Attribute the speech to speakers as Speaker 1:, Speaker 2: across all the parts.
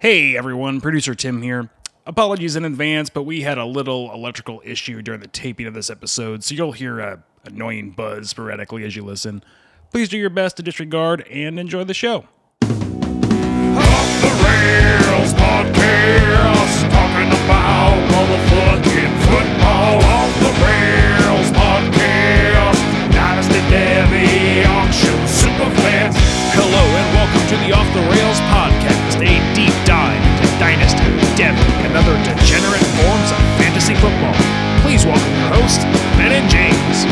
Speaker 1: Hey everyone, producer Tim here. Apologies in advance, but we had a little electrical issue during the taping of this episode, so you'll hear a annoying buzz sporadically as you listen. Please do your best to disregard and enjoy the show.
Speaker 2: Off the Rails podcast, Dynasty,
Speaker 3: and other degenerate forms of fantasy football. Please welcome your hosts, Ben and James.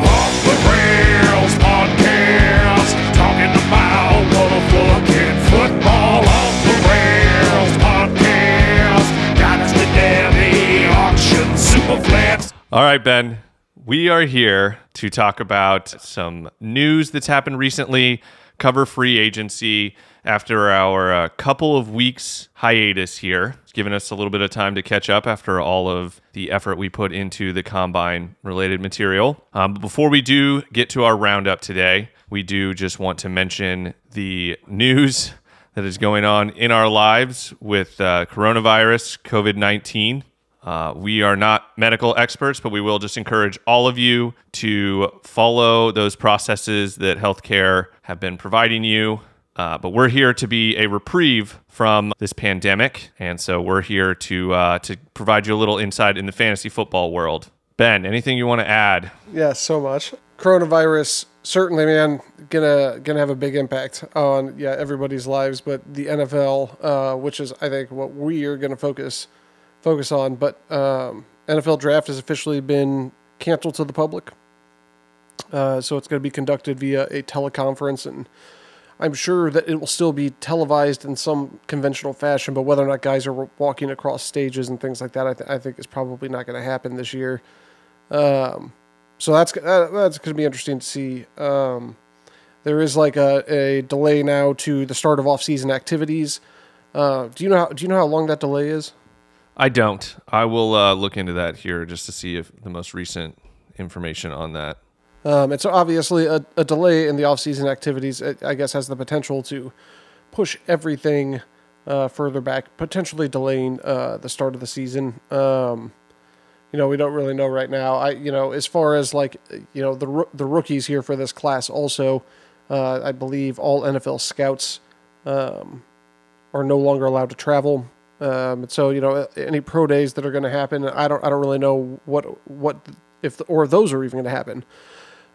Speaker 2: Off the Rails podcast, talking about motherfucking football. Off the Rails podcast, Dynasty Derby, auction, superfans.
Speaker 4: All right, Ben. We are here to talk about some news that's happened recently, cover free agency after our uh, couple of weeks hiatus here. It's given us a little bit of time to catch up after all of the effort we put into the combine related material. Um, but before we do get to our roundup today, we do just want to mention the news that is going on in our lives with uh, coronavirus, COVID 19. Uh, we are not medical experts, but we will just encourage all of you to follow those processes that healthcare have been providing you. Uh, but we're here to be a reprieve from this pandemic, and so we're here to uh, to provide you a little insight in the fantasy football world. Ben, anything you want to add?
Speaker 5: Yeah, so much. Coronavirus certainly, man, gonna gonna have a big impact on yeah everybody's lives, but the NFL, uh, which is I think what we are gonna focus focus on. But um, NFL draft has officially been canceled to the public, uh, so it's going to be conducted via a teleconference, and I'm sure that it will still be televised in some conventional fashion. But whether or not guys are walking across stages and things like that, I, th- I think is probably not going to happen this year. Um, so that's uh, that's going to be interesting to see. Um, there is like a, a delay now to the start of off-season activities. Uh, do you know how, do you know how long that delay is?
Speaker 4: I don't. I will uh, look into that here just to see if the most recent information on that.
Speaker 5: Um, it's obviously a, a delay in the off-season activities. It, I guess has the potential to push everything uh, further back, potentially delaying uh, the start of the season. Um, you know, we don't really know right now. I, you know, as far as like, you know, the the rookies here for this class also, uh, I believe all NFL scouts um, are no longer allowed to travel. Um, so you know, any pro days that are going to happen, I don't, I don't really know what what if or if those are even going to happen.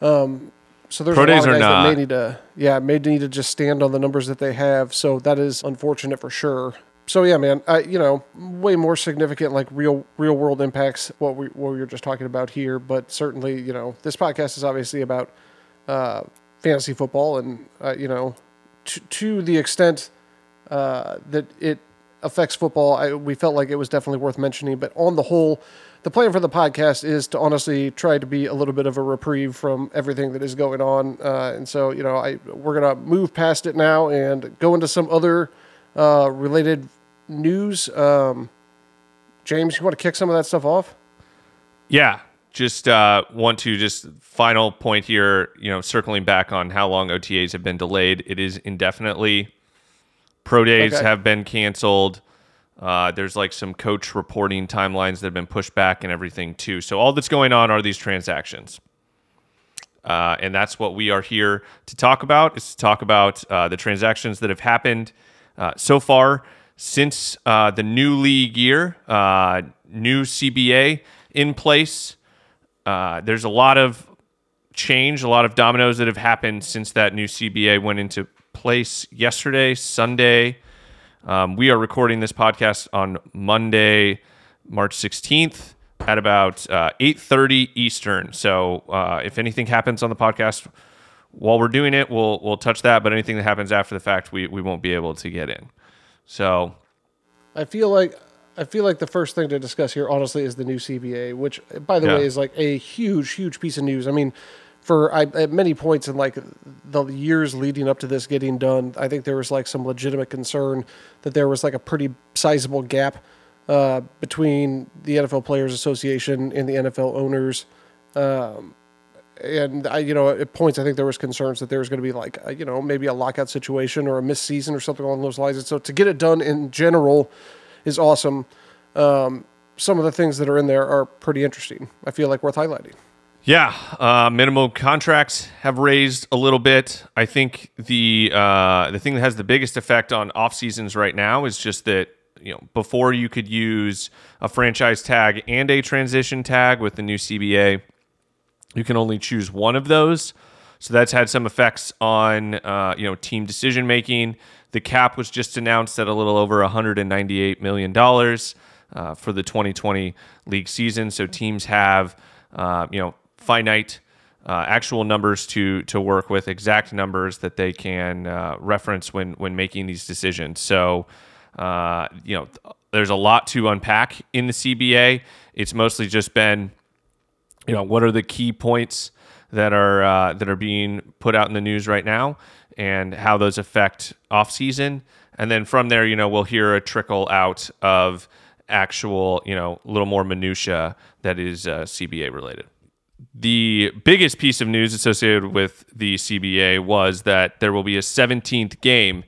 Speaker 5: Um, so there's
Speaker 4: Pro
Speaker 5: a lot of guys that may need to, yeah, may need to just stand on the numbers that they have. So that is unfortunate for sure. So yeah, man, I, you know, way more significant like real real world impacts what we what we were just talking about here. But certainly, you know, this podcast is obviously about uh, fantasy football, and uh, you know, to, to the extent uh, that it affects football, I, we felt like it was definitely worth mentioning. But on the whole, the plan for the podcast is to honestly try to be a little bit of a reprieve from everything that is going on. Uh, and so, you know, I we're gonna move past it now and go into some other uh, related news. Um, James, you want to kick some of that stuff off?
Speaker 4: Yeah, just uh, want to just final point here. You know, circling back on how long OTAs have been delayed. It is indefinitely. Pro days
Speaker 5: Okay.
Speaker 4: have been canceled. Uh, there's like some coach reporting timelines that have been pushed back and everything too. So all that's going on are these transactions. Uh, and that's what we are here to talk about is to talk about uh, the transactions that have happened uh, so far since uh, the new league year, uh, new CBA in place. Uh, there's a lot of change, a lot of dominoes that have happened since that new CBA went into place yesterday, Sunday. Um, we are recording this podcast on Monday, March 16th at about uh, 8:30 Eastern. So uh, if anything happens on the podcast while we're doing it, we'll we'll touch that. But anything that happens after the fact, we we won't be able to get in. So
Speaker 5: I feel like I feel like the first thing to discuss here, honestly, is the new CBA, which, by the
Speaker 4: Yeah.
Speaker 5: way, is like a huge, huge piece of news. I mean, for I, at many points in like the years leading up to this getting done, I think there was like some legitimate concern that there was like a pretty sizable gap uh, between the NFL Players Association and the NFL owners. Um, and I, you know, at points I think there was concerns that there was going to be like, a, you know, maybe a lockout situation or a missed season or something along those lines. And so to get it done in general is awesome. Um, some of the things that are in there are pretty interesting. I feel like worth highlighting.
Speaker 4: Yeah, uh, minimum contracts have raised a little bit. I think the uh, the thing that has the biggest effect on off seasons right now is just that you know before you could use a franchise tag and a transition tag with the new CBA, you can only choose one of those. So that's had some effects on uh, you know team decision making. The cap was just announced at a little over 198 million dollars uh, for the 2020 league season. So teams have uh, you know finite uh, actual numbers to to work with, exact numbers that they can uh, reference when when making these decisions. So, uh, you know, there's a lot to unpack in the CBA. It's mostly just been, you know, what are the key points that are uh, that are being put out in the news right now, and how those affect off season, and then from there, you know, we'll hear a trickle out of actual, you know, a little more minutia that is uh, CBA related the biggest piece of news associated with the CBA was that there will be a 17th game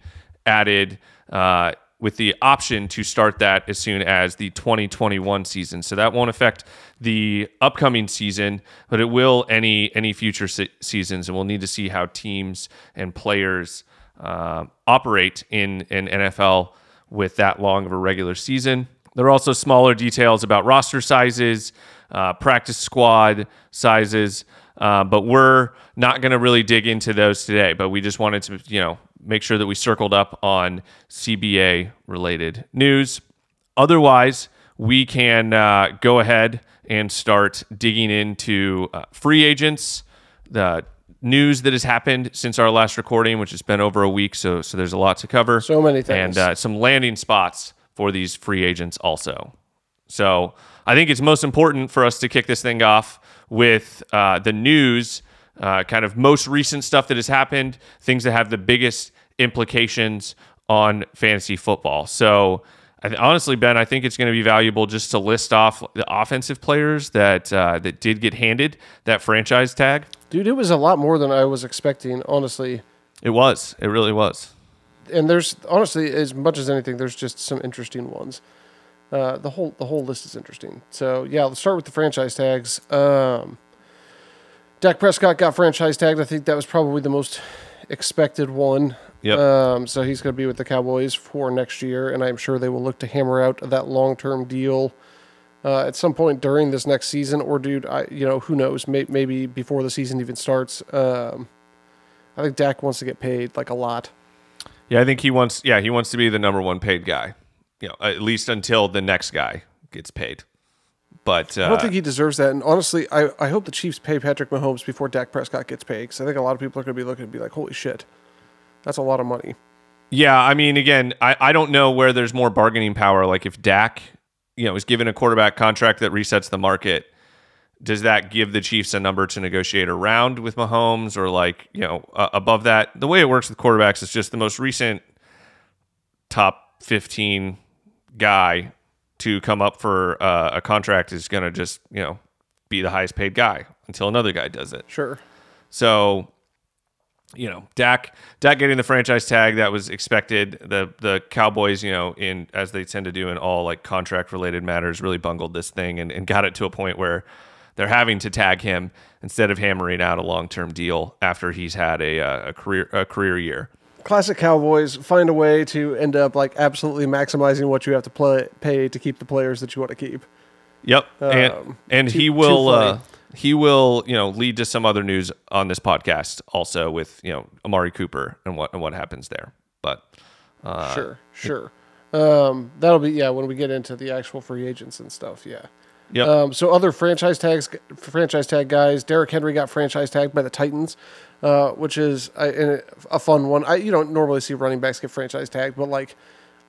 Speaker 4: added uh, with the option to start that as soon as the 2021 season. So that won't affect the upcoming season, but it will any any future se- seasons, and we'll need to see how teams and players uh, operate in an NFL with that long of a regular season. There are also smaller details about roster sizes uh, practice squad sizes. Uh, but we're not going to really dig into those today. But we just wanted to, you know, make sure that we circled up on CBA related news. Otherwise, we can uh, go ahead and start digging into uh, free agents, the news that has happened since our last recording, which has been over a week. So, so there's a lot to cover.
Speaker 5: So many things.
Speaker 4: and uh, some landing spots for these free agents also. So I think it's most important for us to kick this thing off with uh, the news, uh, kind of most recent stuff that has happened, things that have the biggest implications on fantasy football. So, I th- honestly, Ben, I think it's going to be valuable just to list off the offensive players that uh, that did get handed that franchise tag.
Speaker 5: Dude, it was a lot more than I was expecting, honestly.
Speaker 4: It was. It really was.
Speaker 5: And there's honestly, as much as anything, there's just some interesting ones. Uh, the whole the whole list is interesting. So yeah, let's start with the franchise tags. Um, Dak Prescott got franchise tagged. I think that was probably the most expected one.
Speaker 4: Yep.
Speaker 5: Um, so he's going to be with the Cowboys for next year, and I'm sure they will look to hammer out that long term deal uh, at some point during this next season. Or, dude, I you know who knows? May, maybe before the season even starts. Um, I think Dak wants to get paid like a lot.
Speaker 4: Yeah, I think he wants. Yeah, he wants to be the number one paid guy. You know, at least until the next guy gets paid. But uh,
Speaker 5: I don't think he deserves that. And honestly, I, I hope the Chiefs pay Patrick Mahomes before Dak Prescott gets paid because I think a lot of people are going to be looking and be like, holy shit, that's a lot of money.
Speaker 4: Yeah, I mean, again, I, I don't know where there's more bargaining power. Like if Dak, you know, is given a quarterback contract that resets the market, does that give the Chiefs a number to negotiate around with Mahomes or like, you know, uh, above that? The way it works with quarterbacks is just the most recent top 15 guy to come up for uh, a contract is going to just, you know, be the highest paid guy until another guy does it.
Speaker 5: Sure.
Speaker 4: So, you know, Dak Dak getting the franchise tag that was expected. The the Cowboys, you know, in as they tend to do in all like contract related matters, really bungled this thing and, and got it to a point where they're having to tag him instead of hammering out a long term deal after he's had a, uh, a career a career year.
Speaker 5: Classic Cowboys find a way to end up like absolutely maximizing what you have to play, pay to keep the players that you want to keep.
Speaker 4: Yep, and
Speaker 5: Um,
Speaker 4: and
Speaker 5: too-
Speaker 4: he will uh, he will you know lead to some other news on this podcast also with you know Amari Cooper and what and what happens there. But uh,
Speaker 5: sure, sure. Um, that'll be yeah when we get into the actual free agents and stuff. Yeah.
Speaker 4: yep,
Speaker 5: Um, so other franchise tags, franchise tag guys. Derrick Henry got franchise tagged by the Titans, uh, which is a, a fun one. I you don't normally see running backs get franchise tagged, but like,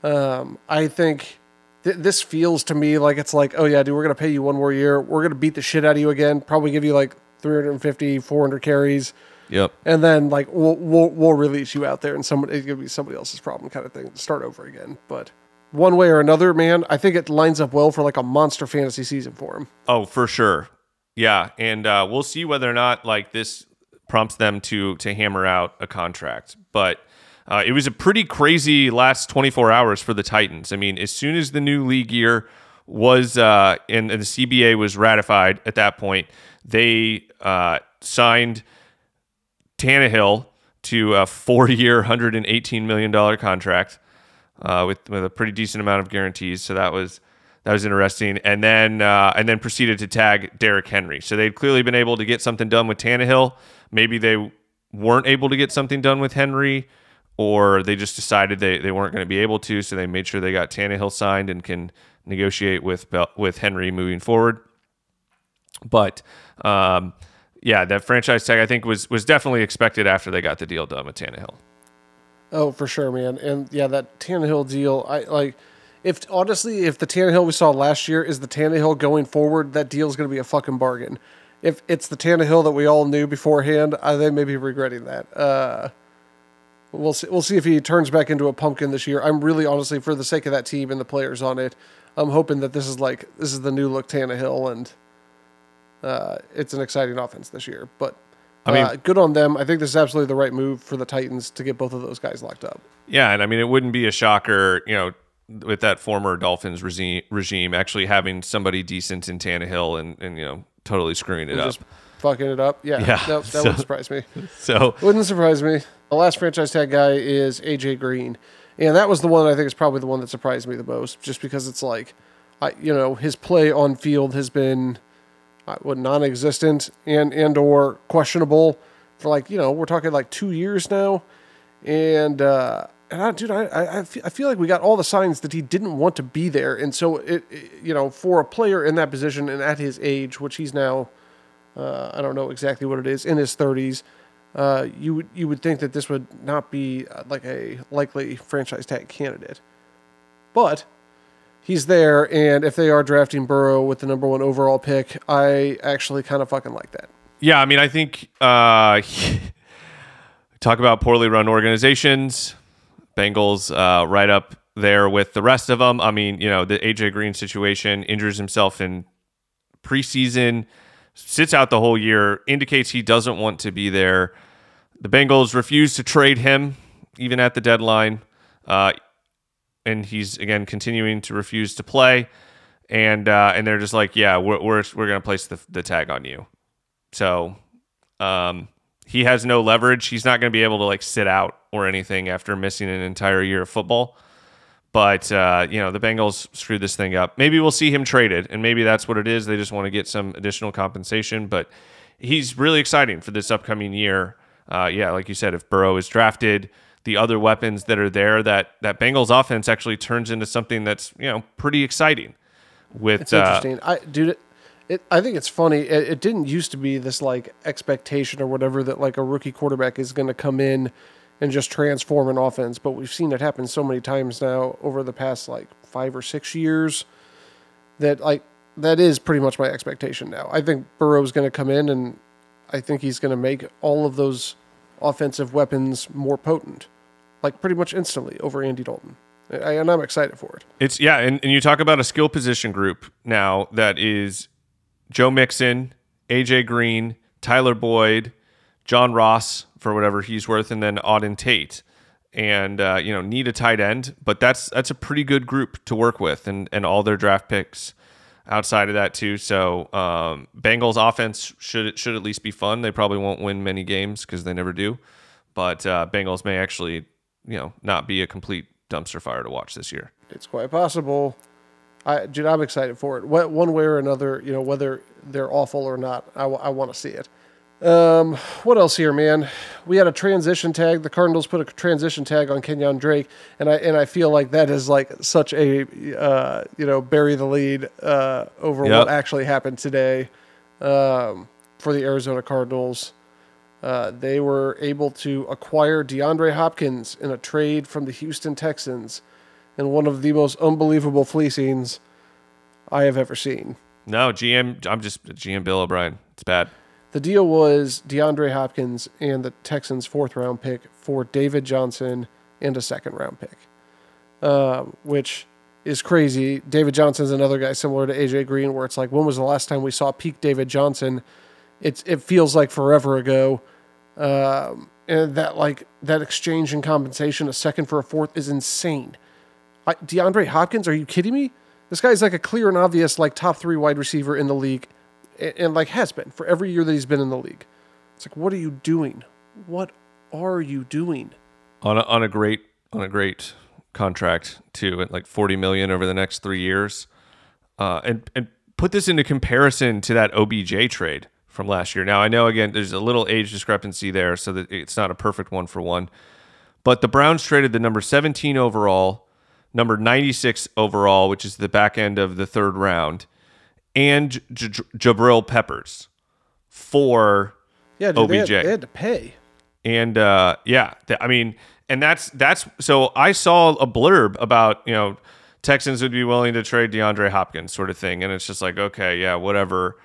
Speaker 5: um, I think th- this feels to me like it's like, oh yeah, dude, we're gonna pay you one more year. We're gonna beat the shit out of you again. Probably give you like 350, 400 carries,
Speaker 4: yep.
Speaker 5: and then like we'll we'll, we'll release you out there, and somebody it's gonna be somebody else's problem kind of thing. To start over again, but. One way or another, man, I think it lines up well for like a monster fantasy season for him.
Speaker 4: Oh, for sure. Yeah, and uh, we'll see whether or not like this prompts them to to hammer out a contract. But uh, it was a pretty crazy last 24 hours for the Titans. I mean, as soon as the new league year was uh, and, and the CBA was ratified at that point, they uh, signed Tannehill to a four-year, 118 million dollar contract uh, with with a pretty decent amount of guarantees. So that was that was interesting. And then uh, and then proceeded to tag Derrick Henry. So they'd clearly been able to get something done with Tannehill. Maybe they weren't able to get something done with Henry, or they just decided they, they weren't going to be able to. So they made sure they got Tannehill signed and can negotiate with with Henry moving forward. But um, yeah, that franchise tag I think was was definitely expected after they got the deal done with Tannehill.
Speaker 5: Oh, for sure, man. And yeah, that Tannehill deal, I like. If honestly, if the Tannehill we saw last year is the Tannehill going forward, that deal is going to be a fucking bargain. If it's the Tannehill that we all knew beforehand, I they may be regretting that. Uh, we'll see. We'll see if he turns back into a pumpkin this year. I'm really honestly, for the sake of that team and the players on it, I'm hoping that this is like this is the new look Tannehill, and uh, it's an exciting offense this year. But
Speaker 4: I mean-
Speaker 5: uh, good on them. I think this is absolutely the right move for the Titans to get both of those guys locked up.
Speaker 4: Yeah, and I mean, it wouldn't be a shocker, you know, with that former Dolphins regime, regime actually having somebody decent in Tannehill and, and you know, totally screwing it up.
Speaker 5: fucking it up. Yeah,
Speaker 4: Yeah,
Speaker 5: nope, that
Speaker 4: so-
Speaker 5: wouldn't surprise me.
Speaker 4: So,
Speaker 5: Wouldn't surprise me. The last franchise tag guy is AJ Green, and that was the one I think is probably the one that surprised me the most, just because it's like, I you know his play on field has been, uh, what non-existent and and or questionable for like you know we're talking like two years now, and uh, and I, dude I I, I feel, like we got all the signs that he didn't want to be there, and so it, it you know for a player in that position and at his age, which he's now uh, I don't know exactly what it is in his 30s. Uh, you would you would think that this would not be uh, like a likely franchise tag candidate, but he's there, and if they are drafting Burrow with the number one overall pick, I actually kind of fucking like that.
Speaker 4: yeah, I mean, I think, uh, talk about poorly run organizations, Bengals uh, right up there with the rest of them. I mean, you know, the AJ Green situation injures himself in preseason, sits out the whole year, indicates he doesn't want to be there. The Bengals refuse to trade him even at the deadline. Uh, and he's again continuing to refuse to play. And uh, and they're just like, yeah, we're we're, we're gonna place the, the tag on you. So um, he has no leverage. He's not going to be able to like sit out or anything after missing an entire year of football. But uh, you know the Bengals screwed this thing up. Maybe we'll see him traded, and maybe that's what it is. They just want to get some additional compensation. But he's really exciting for this upcoming year. Uh, yeah, like you said, if Burrow is drafted, the other weapons that are there, that that Bengals offense actually turns into something that's you know pretty exciting. With
Speaker 5: It's
Speaker 4: uh,
Speaker 5: interesting. I dude, it, I think it's funny. It, it didn't used to be this like expectation or whatever that like a rookie quarterback is going to come in and just transform an offense, but we've seen it happen so many times now over the past like 5 or 6 years that like that is pretty much my expectation now. I think Burrow's going to come in and I think he's going to make all of those offensive weapons more potent, like pretty much instantly over Andy Dalton. I, and I'm excited for it.
Speaker 4: It's yeah, and, and you talk about a skill position group now that is Joe Mixon, AJ Green, Tyler Boyd, John Ross for whatever he's worth, and then Auden Tate. And uh, you know, need a tight end, but that's that's a pretty good group to work with, and and all their draft picks outside of that too. So um, Bengals offense should should at least be fun. They probably won't win many games because they never do, but uh, Bengals may actually you know not be a complete dumpster fire to watch this year.
Speaker 5: it's quite possible. I, dude, I'm excited for it. What, one way or another, you know, whether they're awful or not, I, want to see it. Um, what else here, man? We had a transition tag. The Cardinals put a transition tag on Kenyon Drake, and I and I feel like that is like such a uh, you know bury the lead uh, over
Speaker 4: Yep.
Speaker 5: what actually happened today um, for the Arizona Cardinals. Uh, they were able to acquire DeAndre Hopkins in a trade from the Houston Texans in one of the most unbelievable fleecings I have ever seen.
Speaker 4: No, GM. I'm just GM Bill O'Brien. It's bad.
Speaker 5: The deal was DeAndre Hopkins and the Texans' fourth round pick for David Johnson and a second round pick, um, which is crazy. David Johnson's another guy similar to AJ Green, where it's like, when was the last time we saw peak David Johnson? It's it feels like forever ago. Um, and that like that exchange in compensation, a second for a fourth, is insane. I, DeAndre Hopkins, are you kidding me? This guy's like a clear and obvious like top three wide receiver in the league, and, and like has been for every year that he's been in the league. It's like, what are you doing? What are you doing?
Speaker 4: on a, on a great on a great contract too, at like forty million over the next three years, uh, and and put this into comparison to that OBJ trade from last year. Now I know again there's a little age discrepancy there, so that it's not a perfect one for one. But the Browns traded the number 17 overall, number 96 overall, which is the back end of the third round, and J- J- Jabril Peppers for
Speaker 5: Yeah, dude, They, had,
Speaker 4: OBJ.
Speaker 5: they had to pay.
Speaker 4: and uh, yeah, th- I mean, and that's that's so I saw a blurb about you know Texans would be willing to trade DeAndre Hopkins sort of thing, and it's just like okay, yeah, whatever.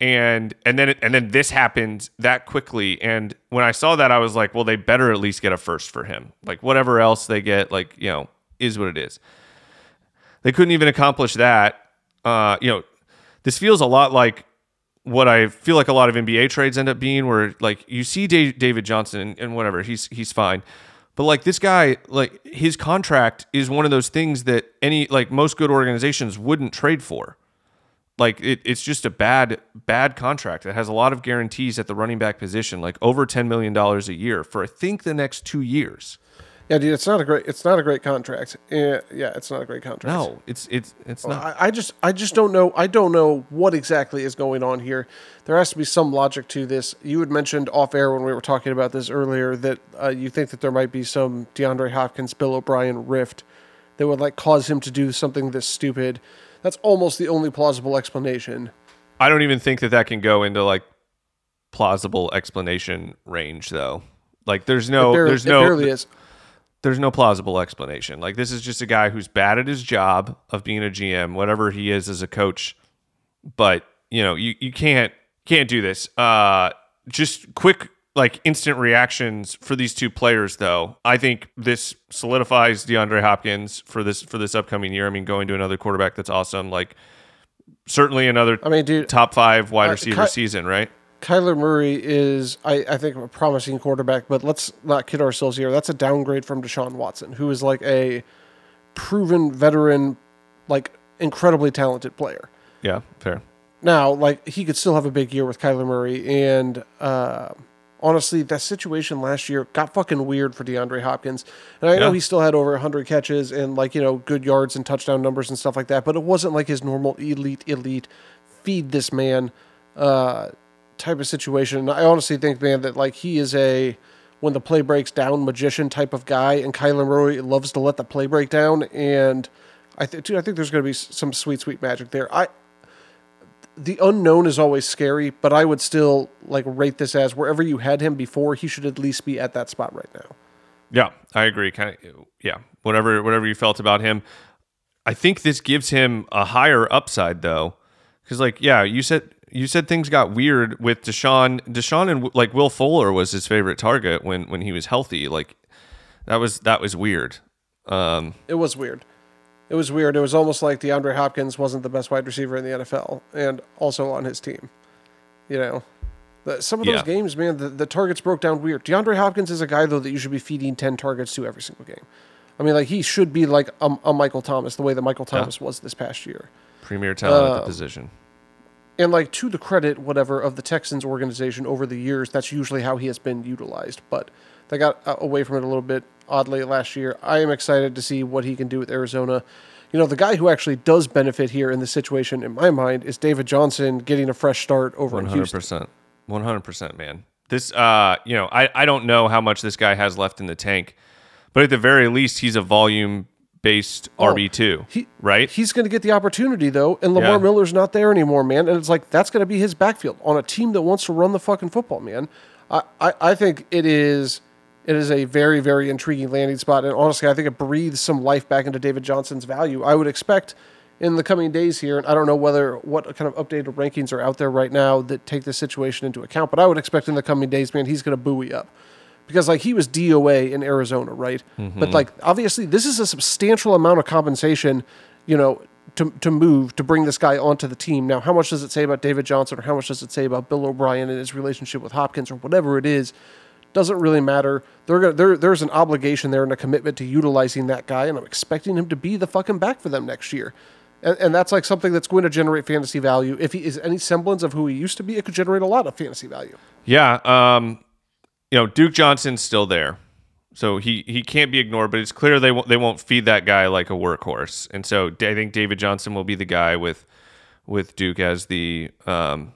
Speaker 4: And and then it, and then this happened that quickly, and when I saw that, I was like, well, they better at least get a first for him. Like whatever else they get, like you know, is what it is. They couldn't even accomplish that. Uh, you know, this feels a lot like what I feel like a lot of NBA trades end up being, where like you see Da- David Johnson and, and whatever, he's he's fine, but like this guy, like his contract is one of those things that any like most good organizations wouldn't trade for. Like it, it's just a bad bad contract. that has a lot of guarantees at the running back position, like over ten million dollars a year for I think the next two years.
Speaker 5: Yeah, dude, it's not a great. It's not a great contract. Yeah, yeah, it's not a great contract.
Speaker 4: No, it's it's it's not.
Speaker 5: I, I just, I just don't know. I don't know what exactly is going on here. There has to be some logic to this. You had mentioned off air when we were talking about this earlier that uh, you think that there might be some DeAndre Hopkins, Bill O'Brien rift that would like cause him to do something this stupid. That's almost the only plausible explanation.
Speaker 4: I don't even think that that can go into like plausible explanation range though. Like there's no
Speaker 5: barely,
Speaker 4: there's no. There's no plausible explanation. Like this is just a guy who's bad at his job of being a GM, whatever he is as a coach. But you know, you, you can't can't do this. Uh, just quick like instant reactions for these two players though. I think this solidifies DeAndre Hopkins for this for this upcoming year. I mean, going to another quarterback that's awesome. Like certainly another
Speaker 5: I mean, dude,
Speaker 4: top five wide
Speaker 5: Uh,
Speaker 4: receiver
Speaker 5: Ky-
Speaker 4: season, right?
Speaker 5: Kyler Murray is, I, I think, a promising quarterback, but let's not kid ourselves here. That's a downgrade from Deshaun Watson, who is like a proven veteran, like incredibly talented player.
Speaker 4: Yeah, fair.
Speaker 5: Now, like he could still have a big year with Kyler Murray, and uh, honestly, that situation last year got fucking weird for DeAndre Hopkins. And I know he still had over 100 catches and like you know good yards and touchdown numbers and stuff like that, but it wasn't like his normal elite elite feed this man uh, type of situation. And I honestly think, man, that like he is a when the play breaks down magician type of guy, and Kyler Murray loves to let the play break down. And I think, dude, I think there's going to be some sweet, sweet magic there. I the unknown is always scary, but I would still like rate this as wherever you had him before, he should at least be at that spot right now.
Speaker 4: Yeah, I agree. Kind of, yeah. Whatever, whatever you felt about him, I think this gives him a higher upside though, because like, yeah, you said you said things got weird with Deshaun. Deshaun and like Will Fuller was his favorite target when when he was healthy. Like that was that was weird. Um,
Speaker 5: It was weird. It was weird. It was almost like DeAndre Hopkins wasn't the best wide receiver in the NFL and also on his team. You know, the, some of those
Speaker 4: Yeah.
Speaker 5: games, man, the, the targets broke down weird. DeAndre Hopkins is a guy, though, that you should be feeding 10 targets to every single game. I mean, like, he should be like a, a Michael Thomas, the way that Michael Thomas was this past year.
Speaker 4: premier talent at
Speaker 5: Uh,
Speaker 4: the position.
Speaker 5: And like to the credit, whatever of the Texans organization over the years, that's usually how he has been utilized. But they got uh, away from it a little bit oddly last year. I am excited to see what he can do with Arizona. You know, the guy who actually does benefit here in this situation, in my mind, is David Johnson getting a fresh start over
Speaker 4: One
Speaker 5: in
Speaker 4: hundred
Speaker 5: Houston.
Speaker 4: One hundred percent, man. This, uh, you know, I I don't know how much this guy has left in the tank, but at the very least, he's a volume based oh, RB two,
Speaker 5: Oh, he-
Speaker 4: right?
Speaker 5: He's going to get the opportunity though, and Lamar
Speaker 4: Yeah.
Speaker 5: Miller's not there anymore, man. And it's like that's going to be his backfield on a team that wants to run the fucking football, man. I, I, I think it is it is a very very intriguing landing spot, and honestly, I think it breathes some life back into David Johnson's value. I would expect in the coming days here, and I don't know whether what kind of updated rankings are out there right now that take this situation into account, but I would expect in the coming days, man, he's going to buoy up because like he was DOA in Arizona, right? But like obviously this is a substantial amount of compensation you know, to to move to bring this guy onto the team. Now, how much does it say about David Johnson, or how much does it say about Bill O'Brien and his relationship with Hopkins, or whatever it is? Doesn't really matter. They're gonna, there, there's an obligation there and a commitment to utilizing that guy, and I'm expecting him to be the fucking back for them next year. And, and that's like something that's going to generate fantasy value. If he is any semblance of who he used to be, it could generate a lot of fantasy value.
Speaker 4: Yeah, um, you know, Duke Johnson's still there, so he he can't be ignored. But it's clear they won't they won't feed that guy like a workhorse, and so I think David Johnson will be the guy with with Duke as the um,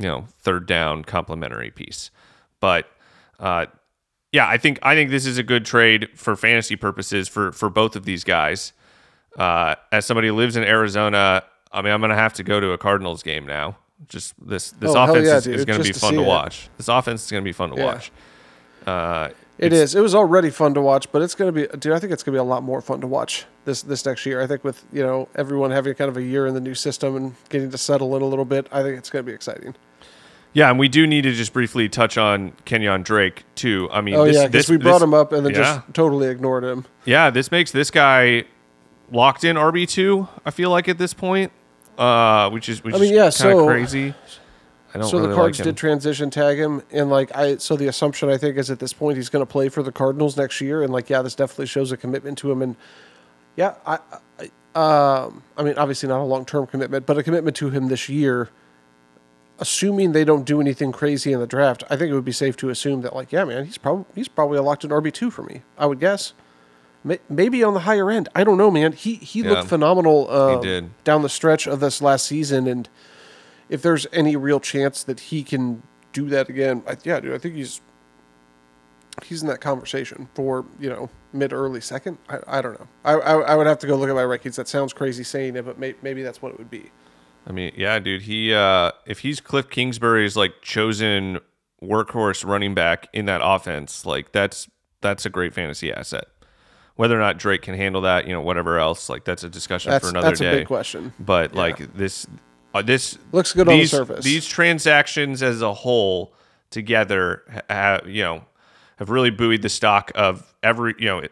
Speaker 4: you know third down complementary piece. But uh, yeah, I think I think this is a good trade for fantasy purposes for for both of these guys. Uh, as somebody who lives in Arizona, I mean, I'm gonna have to go to a Cardinals game now. Just this this
Speaker 5: Oh,
Speaker 4: offense
Speaker 5: yeah,
Speaker 4: is, is going to be fun to
Speaker 5: see it.
Speaker 4: watch. This offense is going to be fun to
Speaker 5: Yeah.
Speaker 4: watch. Uh, it's-
Speaker 5: It was already fun to watch, but it's going to be, dude. I think it's going to be a lot more fun to watch this this next year. I think with you know everyone having kind of a year in the new system and getting to settle in a little bit, I think it's going to be exciting.
Speaker 4: Yeah, and we do need to just briefly touch on Kenyon Drake too. I mean,
Speaker 5: Oh
Speaker 4: this,
Speaker 5: yeah,
Speaker 4: this
Speaker 5: because we brought
Speaker 4: this-
Speaker 5: him up and then
Speaker 4: yeah.
Speaker 5: just totally ignored him.
Speaker 4: Yeah, this makes this guy locked in RB two. I feel like at this point, uh, which is which
Speaker 5: I mean,
Speaker 4: is
Speaker 5: yeah,
Speaker 4: kind of
Speaker 5: so-
Speaker 4: crazy. I don't
Speaker 5: So
Speaker 4: really
Speaker 5: the Cards
Speaker 4: like him.
Speaker 5: did transition tag him, and like I, so the assumption I think is at this point he's going to play for the Cardinals next year, and like yeah, this definitely shows a commitment to him, and yeah, I, I um, I mean obviously not a long term commitment, but a commitment to him this year. Assuming they don't do anything crazy in the draft, I think it would be safe to assume that like yeah, man, he's probably he's probably a locked in RB two for me. I would guess. May- Maybe on the higher end. I don't know, man. He he
Speaker 4: Yeah.
Speaker 5: looked phenomenal um,
Speaker 4: did.
Speaker 5: down the stretch of this last season, and if there's any real chance that he can do that again, I, yeah, dude, I think he's he's in that conversation for you know mid early second. I, I don't know. I, I I would have to go look at my rankings. That sounds crazy saying it, but may, maybe that's what it would be.
Speaker 4: I mean, yeah, dude. He uh, if he's Cliff Kingsbury's like chosen workhorse running back in that offense, like that's that's a great fantasy asset. Whether or not Drake can handle that, you know, whatever else, like that's a discussion
Speaker 5: That's
Speaker 4: for another
Speaker 5: that's
Speaker 4: day.
Speaker 5: That's a big question.
Speaker 4: But like this, uh, this
Speaker 5: Looks good on the surface.
Speaker 4: These transactions as a whole together, ha- you know, have really buoyed the stock of every, you know,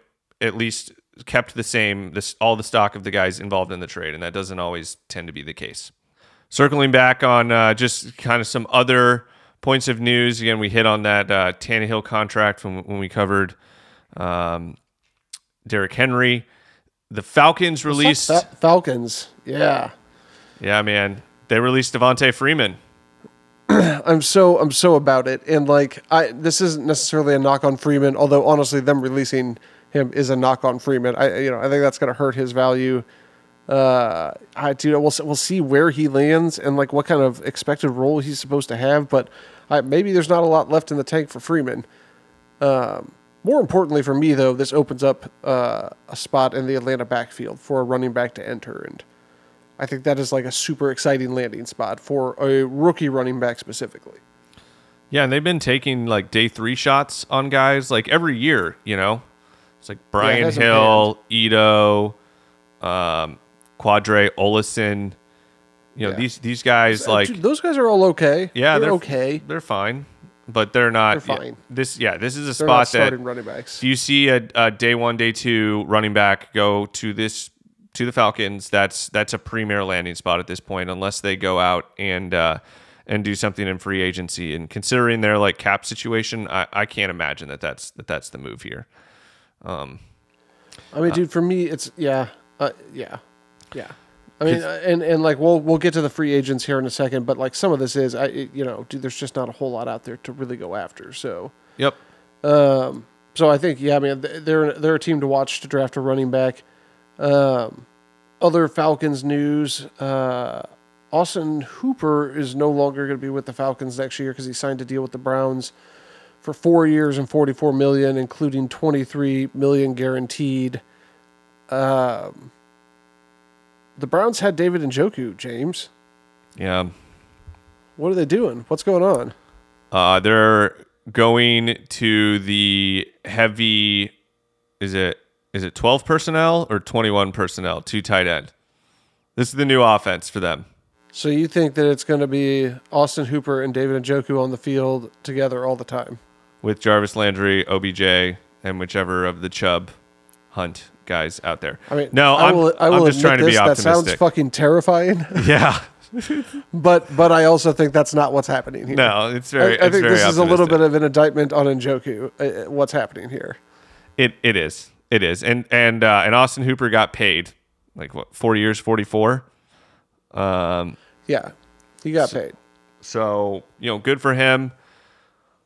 Speaker 4: at least kept the same. This all the stock of the guys involved in the trade, and that doesn't always tend to be the case. Circling back on uh, just kind of some other points of news. Again, we hit on that uh, Tannehill contract when, when we covered um, Derrick Henry. The Falcons released.
Speaker 5: Fal- Falcons, yeah.
Speaker 4: Yeah, man. They released Devonta Freeman.
Speaker 5: I'm so I'm so about it, and like I this isn't necessarily a knock on Freeman, although honestly, them releasing him is a knock on Freeman. I you know I think that's going to hurt his value. Uh, I do. We'll we'll see where he lands and like what kind of expected role he's supposed to have, but I, maybe there's not a lot left in the tank for Freeman. Um, more importantly for me though, this opens up uh, a spot in the Atlanta backfield for a running back to enter, and I think that is like a super exciting landing spot for a rookie running back specifically.
Speaker 4: Yeah, and they've been taking like day three shots on guys like every year, you know? It's like Brian
Speaker 5: hasn't
Speaker 4: Hill, Ito, um, Qadree, Ollison. You know,
Speaker 5: Yeah.
Speaker 4: these these guys
Speaker 5: Uh,
Speaker 4: like
Speaker 5: those guys are all okay.
Speaker 4: yeah,
Speaker 5: they're,
Speaker 4: they're
Speaker 5: okay.
Speaker 4: They're fine. But they're not
Speaker 5: They're fine.
Speaker 4: this yeah, this is a
Speaker 5: They're
Speaker 4: spot that
Speaker 5: running backs.
Speaker 4: you see a, a day one, day two running back go to this to the Falcons, that's that's a premier landing spot at this point, unless they go out and uh, and do something in free agency. And considering their like cap situation, I, I can't imagine that that's that that's the move here.
Speaker 5: Um, I mean, dude, for me, it's yeah, uh, yeah, yeah. I mean, uh, and and like we'll we'll get to the free agents here in a second, but like some of this is, I it- you know, dude, there's just not a whole lot out there to really go after. So,
Speaker 4: Yep.
Speaker 5: um, so I think yeah, I mean, th- they're they're a team to watch to draft a running back. Um, other Falcons news: uh, Austin Hooper is no longer going to be with the Falcons next year because he signed a deal with the Browns for four years and 44 million, including 23 million guaranteed. Um, the Browns had David Njoku, James.
Speaker 4: Yeah.
Speaker 5: What are they doing? What's going on?
Speaker 4: Uh, they're going to the heavy. Is it is it twelve personnel or twenty one personnel? Two tight end. This is the new offense for them.
Speaker 5: So you think that it's going to be Austin Hooper and David Njoku on the field together all the time?
Speaker 4: with Jarvis Landry, OBJ, and whichever of the Chubb Hunt guys out there.
Speaker 5: I mean,
Speaker 4: no,
Speaker 5: I
Speaker 4: I'm,
Speaker 5: will, I will
Speaker 4: I'm just trying to
Speaker 5: this,
Speaker 4: be
Speaker 5: That sounds fucking terrifying,
Speaker 4: yeah,
Speaker 5: but but I also think that's not what's happening here.
Speaker 4: no, it's very.
Speaker 5: I
Speaker 4: it's
Speaker 5: think
Speaker 4: very
Speaker 5: this is a little bit of an indictment on Njoku. Uh, what's happening here?
Speaker 4: It it is. It is. And and uh, and Austin Hooper got paid like what four years, forty four. Um,
Speaker 5: Yeah, he got paid.
Speaker 4: so you know, good for him.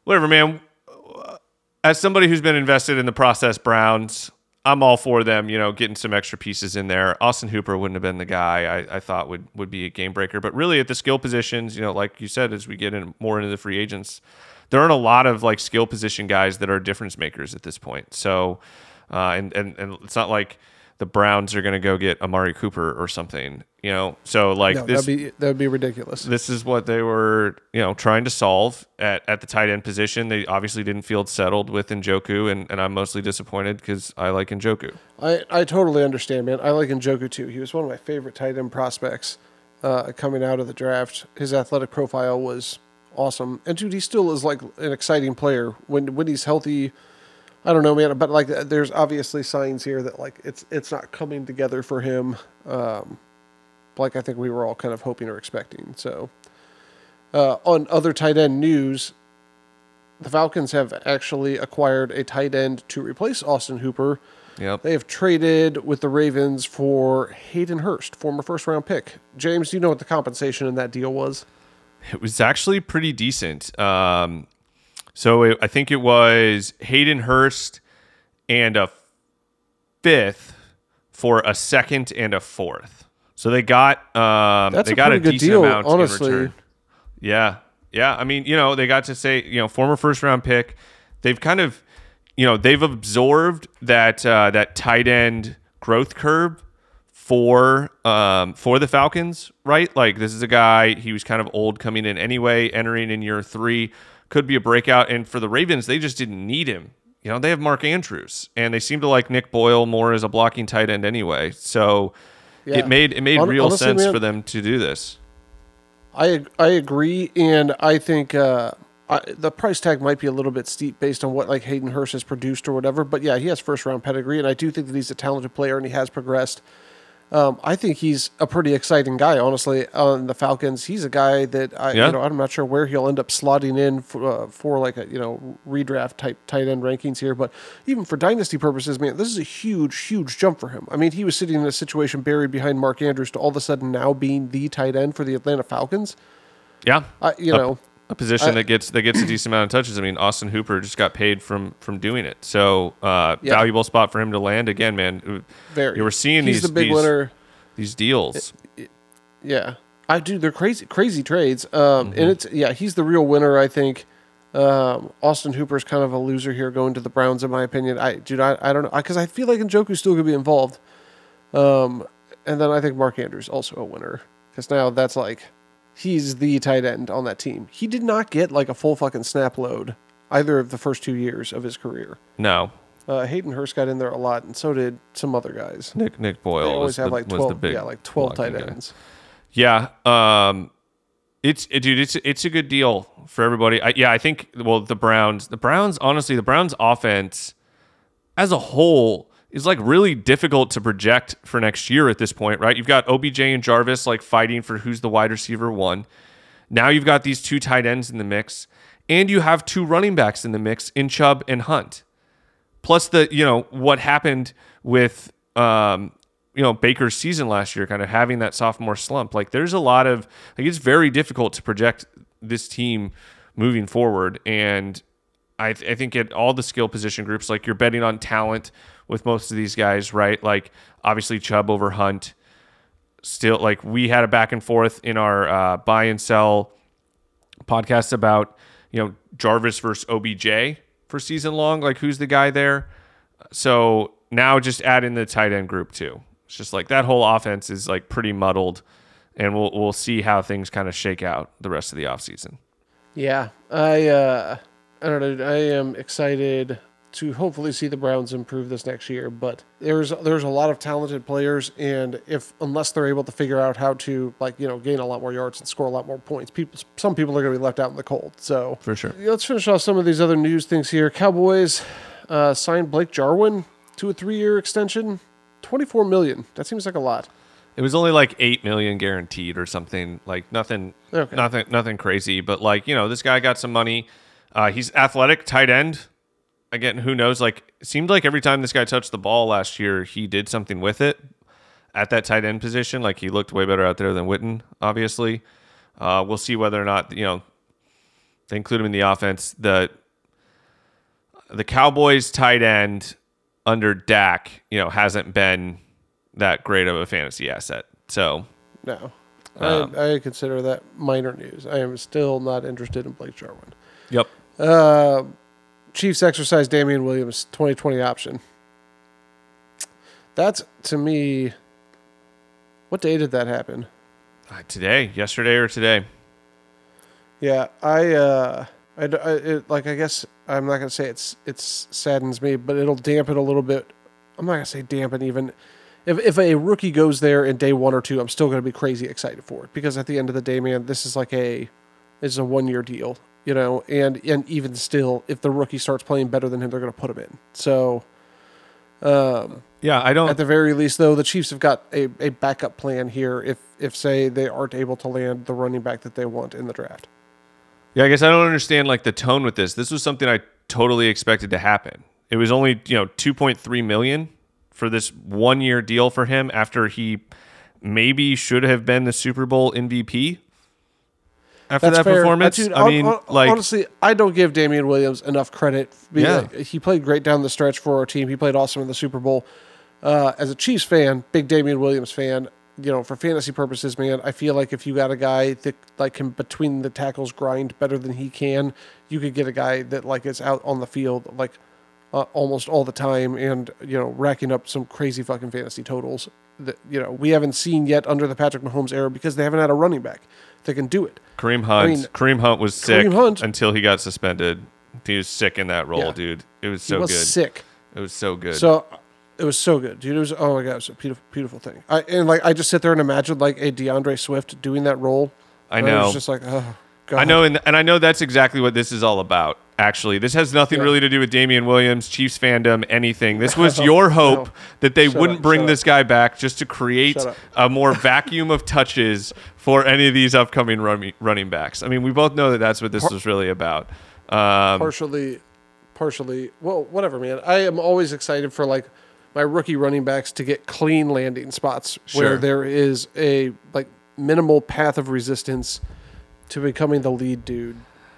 Speaker 4: Whatever, man. As somebody who's been invested in the process Browns, I'm all for them. You know, getting some extra pieces in there. Austin Hooper wouldn't have been the guy I, I thought would would be a game breaker, but really at the skill positions, you know, like you said, as we get in more into the free agents, there aren't a lot of like skill position guys that are difference makers at this point. So, uh, and and and it's not like the Browns are going to go get Amari Cooper or something, you know. So like
Speaker 5: No,
Speaker 4: this,
Speaker 5: that'd be that'd be ridiculous.
Speaker 4: this is what they were, you know, trying to solve at, at the tight end position. They obviously didn't feel settled with Njoku, and, and I'm mostly disappointed because I like Njoku.
Speaker 5: I, I totally understand, man. I like Njoku too. He was one of my favorite tight end prospects uh, coming out of the draft. His athletic profile was awesome, and dude, he still is like an exciting player when when he's healthy. I don't know, man, but like there's obviously signs here that like it's it's not coming together for him. Um, like I think we were all kind of hoping or expecting. So, uh, on other tight end news, the Falcons have actually acquired a tight end to replace Austin Hooper.
Speaker 4: Yep.
Speaker 5: They have traded with the Ravens for Hayden Hurst, former first round pick. James, do you know what the compensation in that deal was?
Speaker 4: It was actually pretty decent. Um, so it, I think it was Hayden Hurst and a fifth for a second and a fourth. So they got um,
Speaker 5: That's
Speaker 4: they
Speaker 5: a
Speaker 4: got a decent
Speaker 5: deal,
Speaker 4: amount
Speaker 5: honestly.
Speaker 4: in return. Yeah, yeah. I mean, you know, they got to say, you know, former first round pick. They've kind of, you know, they've absorbed that uh, that tight end growth curve for um, for the Falcons, right? Like this is a guy he was kind of old coming in anyway, entering in year three, could be a breakout. And for the Ravens, they just didn't need him. You know, they have Mark Andrews, and they seem to like Nick Boyle more as a blocking tight end anyway. So
Speaker 5: Yeah.
Speaker 4: it made it made
Speaker 5: Hon-
Speaker 4: real
Speaker 5: honestly,
Speaker 4: sense
Speaker 5: man-
Speaker 4: for them to do this.
Speaker 5: I I agree, and I think uh, I, the price tag might be a little bit steep based on what like Hayden Hurst has produced or whatever. But yeah, he has first round pedigree, and I do think that he's a talented player and he has progressed. Um, I think he's a pretty exciting guy, honestly. On the Falcons, he's a guy that I,
Speaker 4: Yeah.
Speaker 5: you know, I'm not sure where he'll end up slotting in for, uh, for like a you know redraft type tight end rankings here. But even for dynasty purposes, man, this is a huge, huge jump for him. I mean, he was sitting in a situation buried behind Mark Andrews to all of a sudden now being the tight end for the Atlanta Falcons.
Speaker 4: Yeah,
Speaker 5: I, you know,
Speaker 4: a position
Speaker 5: I-
Speaker 4: that gets that gets a decent amount of touches. I mean, Austin Hooper just got paid from from doing it, so uh,
Speaker 5: Yeah.
Speaker 4: valuable spot for him to land again, man.
Speaker 5: very.
Speaker 4: You were seeing
Speaker 5: he's
Speaker 4: these
Speaker 5: the big
Speaker 4: these,
Speaker 5: winner.
Speaker 4: these deals.
Speaker 5: Yeah, I do. They're crazy, crazy trades. Um,
Speaker 4: Mm-hmm.
Speaker 5: and it's yeah, he's the real winner. I think. Um, Austin Hooper's kind of a loser here, going to the Browns, in my opinion. I dude, I, I don't know because I feel like Njoku's still gonna be involved. Um, and then I think Mark Andrews also a winner because now that's like he's the tight end on that team. He did not get like a full fucking snap load either of the first two years of his career.
Speaker 4: No,
Speaker 5: Uh, Hayden Hurst got in there a lot, and so did some other guys.
Speaker 4: Nick Nick
Speaker 5: They
Speaker 4: Boyle
Speaker 5: always
Speaker 4: was,
Speaker 5: have
Speaker 4: the,
Speaker 5: like twelve,
Speaker 4: big
Speaker 5: yeah, like twelve tight
Speaker 4: blocking guy.
Speaker 5: ends.
Speaker 4: Yeah, um, it's it, dude. It's it's a good deal for everybody. I, yeah, I think. Well, the Browns, the Browns, honestly, the Browns' offense as a whole is like really difficult to project for next year at this point, right? You've got OBJ and Jarvis like fighting for who's the wide receiver one. Now you've got these two tight ends in the mix, and you have two running backs in the mix in Chubb and Hunt. Plus the you know what happened with um, you know Baker's season last year, kind of having that sophomore slump. Like there's a lot of like it's very difficult to project this team moving forward, and I, th- I think at all the skill position groups, like you're betting on talent with most of these guys, right? Like obviously Chubb over Hunt. Still, like we had a back and forth in our uh, buy and sell podcast about you know Jarvis versus OBJ for season long. Like who's the guy there? So now just add in the tight end group too. It's just like that whole offense is like pretty muddled, and we'll we'll see how things kind of shake out the rest of the offseason.
Speaker 5: Yeah, I uh, I don't know. I am excited to hopefully see the Browns improve this next year. But there's there's a lot of talented players, and if unless they're able to figure out how to like you know gain a lot more yards and score a lot more points, people some people are going to be left out in the cold. So
Speaker 4: For sure.
Speaker 5: let's finish off some of these other news things here. Cowboys uh, signed Blake Jarwin to a three-year extension. Twenty-four million. That seems like a lot.
Speaker 4: It was only like eight million guaranteed or something. Like nothing,
Speaker 5: Okay.
Speaker 4: nothing, nothing crazy. But like you know, this guy got some money. Uh, he's athletic, tight end. Again, who knows? Like, it seemed like every time this guy touched the ball last year, he did something with it at that tight end position. Like he looked way better out there than Witten. Obviously, uh, we'll see whether or not you know they include him in the offense. The the Cowboys tight end under Dak, you know, hasn't been that great of a fantasy asset. So
Speaker 5: No,
Speaker 4: Um,
Speaker 5: I, I consider that minor news. I am still not interested in Blake Jarwin.
Speaker 4: Yep.
Speaker 5: Uh, Chiefs exercise Damien Williams 2020 option. That's to me. What day did that happen?
Speaker 4: Uh, today, yesterday, or today.
Speaker 5: Yeah, I, uh, I, I- it, like, I guess I'm not gonna say it's it's saddens me, but it'll dampen a little bit. I'm not gonna say dampen even. If if a rookie goes there in day one or two, I'm still gonna be crazy excited for it because at the end of the day, man, this is like a, this is a one year deal, you know, and and even still, if the rookie starts playing better than him, they're gonna put him in. So, um,
Speaker 4: Yeah, I don't.
Speaker 5: at the very least, though, the Chiefs have got a, a backup plan here. If if say they aren't able to land the running back that they want in the draft.
Speaker 4: yeah, I guess I don't understand like the tone with this. This was something I totally expected to happen. It was only you know 2.3 million for this one year deal for him after he maybe should have been the Super Bowl MVP after
Speaker 5: That's
Speaker 4: that
Speaker 5: fair.
Speaker 4: performance.
Speaker 5: Uh, dude,
Speaker 4: I mean, like
Speaker 5: honestly, I don't give Damien Williams enough credit.
Speaker 4: Yeah.
Speaker 5: like, he played great down the stretch for our team. He played awesome in the Super Bowl. Uh, as a Chiefs fan, big Damien Williams fan, you know, for fantasy purposes, man, I feel like if you got a guy that like can between the tackles grind better than he can, you could get a guy that like is out on the field like uh, almost all the time and you know racking up some crazy fucking fantasy totals that you know we haven't seen yet under the Patrick Mahomes era because they haven't had a running back that can do it.
Speaker 4: Kareem Hunt.
Speaker 5: mean,
Speaker 4: Kareem Hunt was sick
Speaker 5: Kareem Hunt-
Speaker 4: until he got suspended. He was sick in that role,
Speaker 5: Yeah.
Speaker 4: dude. It was
Speaker 5: He
Speaker 4: so
Speaker 5: was
Speaker 4: good.
Speaker 5: sick.
Speaker 4: It was so good.
Speaker 5: So it was so good, dude. It was oh my god, it was a beautiful, beautiful thing. I and like I just sit there and imagine like a D'Andre Swift doing that role.
Speaker 4: I
Speaker 5: And
Speaker 4: know.
Speaker 5: Was just like oh god.
Speaker 4: I know, and, and I know that's exactly what this is all about. Actually, this has nothing
Speaker 5: Yeah.
Speaker 4: really to do with Damien Williams, Chiefs fandom, anything. This was your hope
Speaker 5: no.
Speaker 4: that they
Speaker 5: Shut
Speaker 4: wouldn't
Speaker 5: up,
Speaker 4: bring this guy back just to create a more vacuum of touches for any of these upcoming run, running backs. I mean, we both know that that's what this was really about. Um,
Speaker 5: partially, partially. Well, whatever, man. I am always excited for like my rookie running backs to get clean landing spots
Speaker 4: Sure.
Speaker 5: where there is a like minimal path of resistance to becoming the lead dude.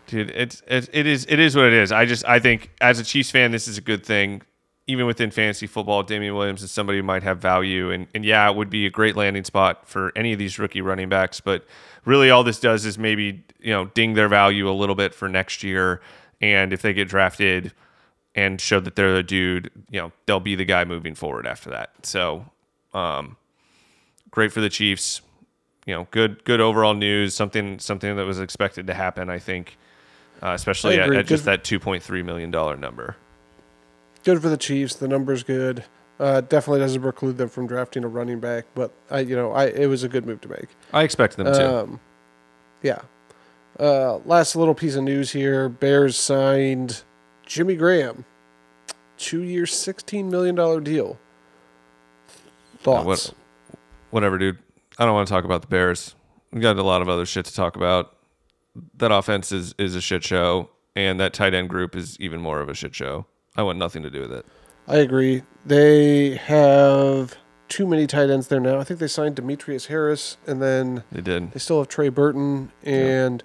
Speaker 4: Dude it's, it's it is it is what it is. I just i think as a chiefs fan this is a good thing. Even within fantasy football damien williams is somebody who might have value. And, and yeah it would be a great landing spot for any of these rookie running backs. But really all this does is maybe you know ding their value a little bit for next year. And if they get drafted and show that they're the dude you know they'll be the guy moving forward after that. So um great for the chiefs. You know, good good overall news. Something something that was expected to happen. I think, uh, especially at, at just
Speaker 5: Good-
Speaker 4: that two point three million dollar number.
Speaker 5: Good for the Chiefs. The number's good. Uh, definitely doesn't preclude them from drafting a running back, but I, you know, I it was a good move to make.
Speaker 4: I expect them to.
Speaker 5: Um, yeah. Uh, last little piece of news here: Bears signed Jimmy Graham, two year, sixteen million dollar deal. Thoughts?
Speaker 4: what- Whatever, dude. I don't want to talk about the Bears. We got a lot of other shit to talk about. That offense is is a shit show, and that tight end group is even more of a shit show. I want nothing to do with it.
Speaker 5: I agree. They have too many tight ends there now. I think they signed Demetrius Harris, and then
Speaker 4: They did.
Speaker 5: they still have Trey Burton and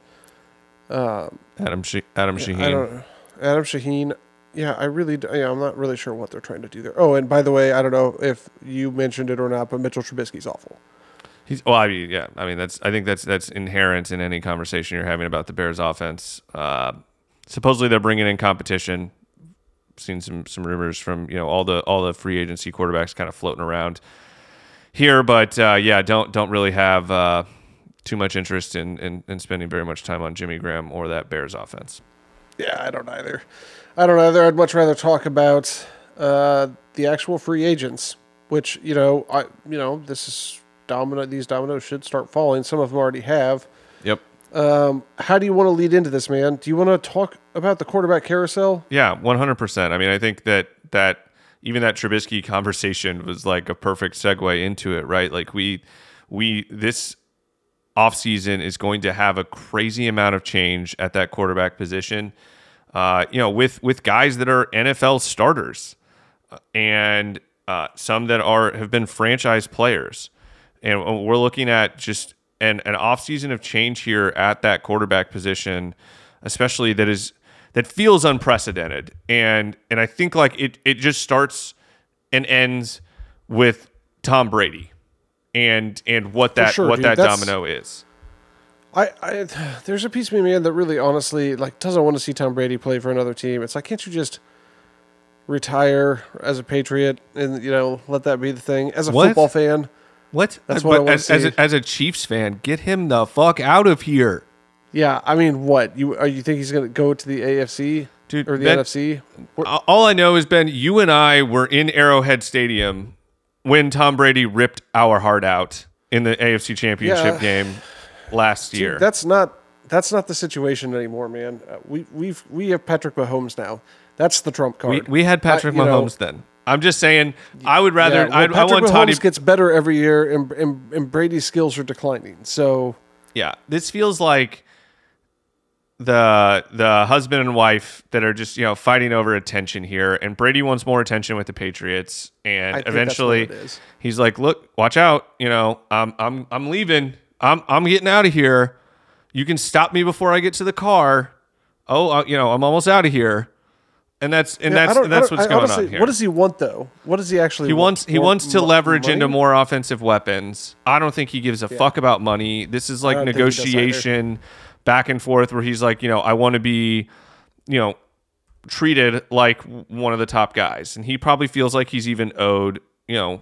Speaker 4: Adam she- Adam
Speaker 5: I
Speaker 4: Shaheen.
Speaker 5: don't Adam Shaheen. Yeah, I really, yeah, I'm not really sure what they're trying to do there. Oh, and by the way, I don't know if you mentioned it or not, but Mitchell Trubisky's awful.
Speaker 4: He's well, I mean, yeah. I mean, that's I think that's that's inherent in any conversation you're having about the Bears offense. Uh, supposedly they're bringing in competition. Seen some some rumors from you know all the all the free agency quarterbacks kind of floating around here, but uh, yeah, don't don't really have uh, too much interest in, in in spending very much time on Jimmy Graham or that Bears offense.
Speaker 5: Yeah, I don't either. I don't either. I'd much rather talk about uh, the actual free agents, which you know, I you know, this is domino. These dominoes should start falling. Some of them already have.
Speaker 4: Yep.
Speaker 5: How do you want to lead into this, man? Do you want to talk about the quarterback carousel?
Speaker 4: Yeah, one hundred percent. I mean, I think that that even that Trubisky conversation was like a perfect segue into it, right? Like we we this offseason is going to have a crazy amount of change at that quarterback position. Uh, you know, with with guys that are NFL starters uh, and uh, some that are have been franchise players, and uh, we're looking at just an an offseason of change here at that quarterback position, especially that is that feels unprecedented. And and I think like it it just starts and ends with Tom Brady and and what that
Speaker 5: sure,
Speaker 4: what
Speaker 5: dude.
Speaker 4: that domino is.
Speaker 5: I, I there's a piece of me, man, that really honestly like doesn't want to see Tom Brady play for another team. It's like, can't you just retire as a Patriot and you know let that be the thing? As a
Speaker 4: What?
Speaker 5: football fan,
Speaker 4: What?
Speaker 5: That's what I
Speaker 4: But
Speaker 5: wanna
Speaker 4: as, as,
Speaker 5: see.
Speaker 4: a, as a Chiefs fan, get him the fuck out of here.
Speaker 5: yeah. I mean, what you are you think he's gonna go to the AFC
Speaker 4: Dude,
Speaker 5: or the
Speaker 4: Ben-
Speaker 5: NFC? We're-
Speaker 4: All I know is Ben, you and I were in Arrowhead Stadium when Tom Brady ripped our heart out in the AFC Championship
Speaker 5: Yeah.
Speaker 4: game last year.
Speaker 5: That's not that's not the situation anymore, man. Uh, we we've we have Patrick Mahomes now. That's the trump
Speaker 4: we,
Speaker 5: card.
Speaker 4: we had Patrick
Speaker 5: I- you know,
Speaker 4: Mahomes then. I'm just saying, I would rather.
Speaker 5: Yeah, well,
Speaker 4: I, I
Speaker 5: Patrick
Speaker 4: want
Speaker 5: Mahomes
Speaker 4: Toddy.
Speaker 5: gets better every year, and, and and Brady's skills are declining. So
Speaker 4: Yeah, this feels like the the husband and wife that are just you know fighting over attention here, and Brady wants more attention with the Patriots, and
Speaker 5: I
Speaker 4: eventually
Speaker 5: what it is.
Speaker 4: he's like, "Look, watch out! You know, I'm I'm I'm leaving. I'm I'm getting out of here. You can stop me before I get to the car. Oh, uh, you know, I'm almost out of here." And that's and
Speaker 5: Yeah,
Speaker 4: that's and that's what's going
Speaker 5: honestly-
Speaker 4: on here.
Speaker 5: What does he want though? What does he actually?
Speaker 4: He
Speaker 5: want?
Speaker 4: wants he wants to leverage
Speaker 5: money?
Speaker 4: into more offensive weapons. I don't think he gives a fuck about money. This is like
Speaker 5: don't think he does either.
Speaker 4: negotiation back and forth where he's like, you know, I want to be, you know, treated like one of the top guys. And he probably feels like he's even owed, you know,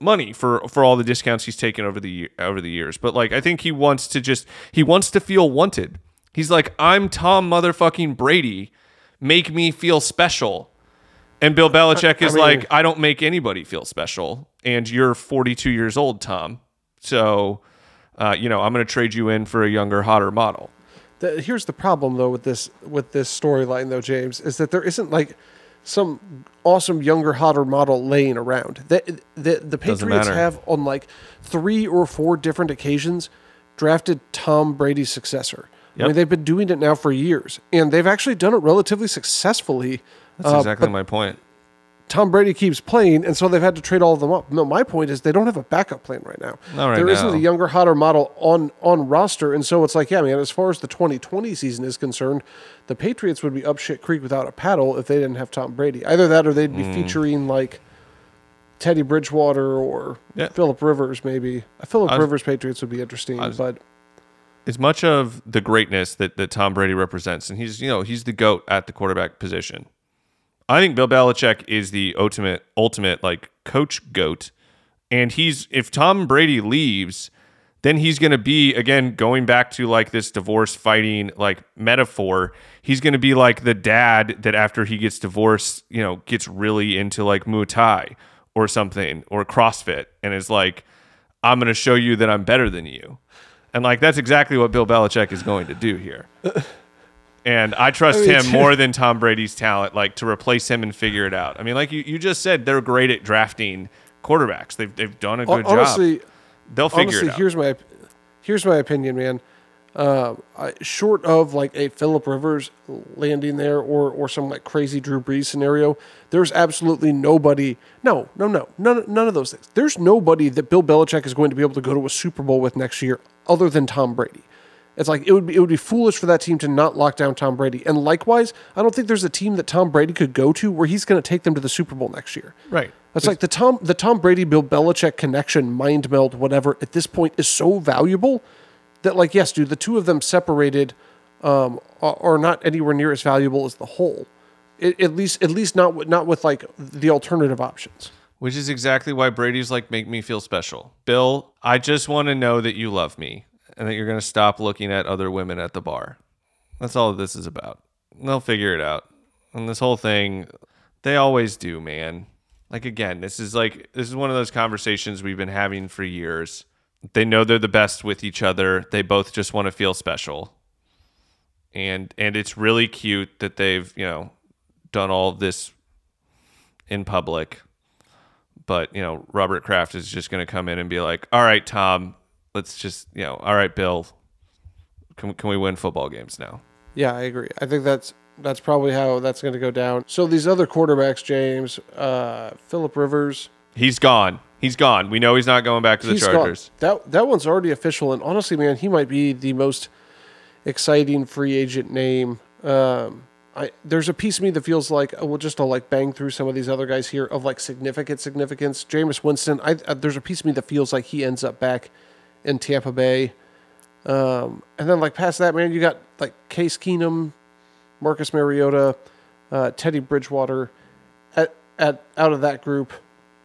Speaker 4: money for for all the discounts he's taken over the over the years. But like I think he wants to just he wants to feel wanted. He's like, "I'm Tom motherfucking Brady. Make me feel special." And Bill Belichick is
Speaker 5: mean-
Speaker 4: like, I don't make anybody feel special. And you're 42 years old, Tom. So, uh, you know, I'm going to trade you in for a younger, hotter model.
Speaker 5: The, here's the problem though with this with this storyline though, James, is that there isn't like some awesome younger, hotter model laying around. The the, the Patriots have on like three or four different occasions drafted Tom Brady's successor. I mean, they've been doing it now for years, and they've actually done it relatively successfully.
Speaker 4: That's
Speaker 5: Uh,
Speaker 4: exactly my point.
Speaker 5: Tom Brady keeps playing, and so they've had to trade all of them up. No, my point is they don't have a backup plan right now.
Speaker 4: Not right
Speaker 5: There
Speaker 4: now.
Speaker 5: not a younger, hotter model on on roster, and so it's like, yeah, man. As far as the 2020 season is concerned, the Patriots would be up shit creek without a paddle if they didn't have Tom Brady. Either that, or they'd be
Speaker 4: Mm.
Speaker 5: featuring like Teddy Bridgewater or
Speaker 4: Yeah.
Speaker 5: Philip Rivers, maybe. A Philip Rivers Patriots would be interesting,
Speaker 4: was-
Speaker 5: but
Speaker 4: As much of the greatness that, that Tom Brady represents, and he's, you know, he's the GOAT at the quarterback position. I think Bill Belichick is the ultimate, ultimate like coach GOAT. And he's, if Tom Brady leaves, then he's going to be again going back to like this divorce fighting like metaphor he's going to be like the dad that after he gets divorced you know gets really into like muay thai or something or crossfit and is like i'm going to show you that i'm better than you and like that's exactly what bill belichick is going to do here and i trust
Speaker 5: I mean,
Speaker 4: him more than tom brady's talent like to replace him and figure it out i mean like you, you just said they're great at drafting quarterbacks they've, they've done a good
Speaker 5: honestly,
Speaker 4: job they'll figure
Speaker 5: honestly,
Speaker 4: it out
Speaker 5: here's my here's my opinion, man. Uh, I, short of like a Philip Rivers landing there or or some like crazy Drew Brees scenario, there's absolutely nobody. No, no, no, none none of those things. There's nobody that Bill Belichick is going to be able to go to a Super Bowl with next year, other than Tom Brady. It's like it would be it would be foolish for that team to not lock down Tom Brady. And likewise, I don't think there's a team that Tom Brady could go to where he's going to take them to the Super Bowl next year.
Speaker 4: right
Speaker 5: It's like the Tom the Tom Brady Bill Belichick connection, mind meld, whatever. At this point, is so valuable that like yes, dude, the two of them separated um, are, are not anywhere near as valuable as the whole. It, at least at least not not with like the alternative options.
Speaker 4: Which is exactly why Brady's like, make me feel special. Bill, I just want to know that you love me and that you're going to stop looking at other women at the bar. That's all this is about. They'll figure it out. And this whole thing, they always do, man. Like, again, this is like, this is one of those conversations we've been having for years. They know they're the best with each other. They both just want to feel special. And, and it's really cute that they've, you know, done all this in public. But, you know, Robert Kraft is just going to come in and be like, all right, Tom, let's just, you know, all right, Bill, can, can we win football games now?
Speaker 5: Yeah, I agree. I think that's that's probably how that's going to go down. So these other quarterbacks, James, uh, Philip Rivers,
Speaker 4: He's gone. He's gone. We know he's not going back to the
Speaker 5: he's gone.
Speaker 4: Chargers.
Speaker 5: That that one's already official, and honestly, man, he might be the most exciting free agent name. Um, I there's a piece of me that feels like uh, we'll just to like bang through some of these other guys here of like significant significance. Jameis Winston, I, uh, there's a piece of me that feels like he ends up back in Tampa Bay. Um, and then like past that, man, you got like Case Keenum, Marcus Mariota, uh, Teddy Bridgewater. At at out of that group,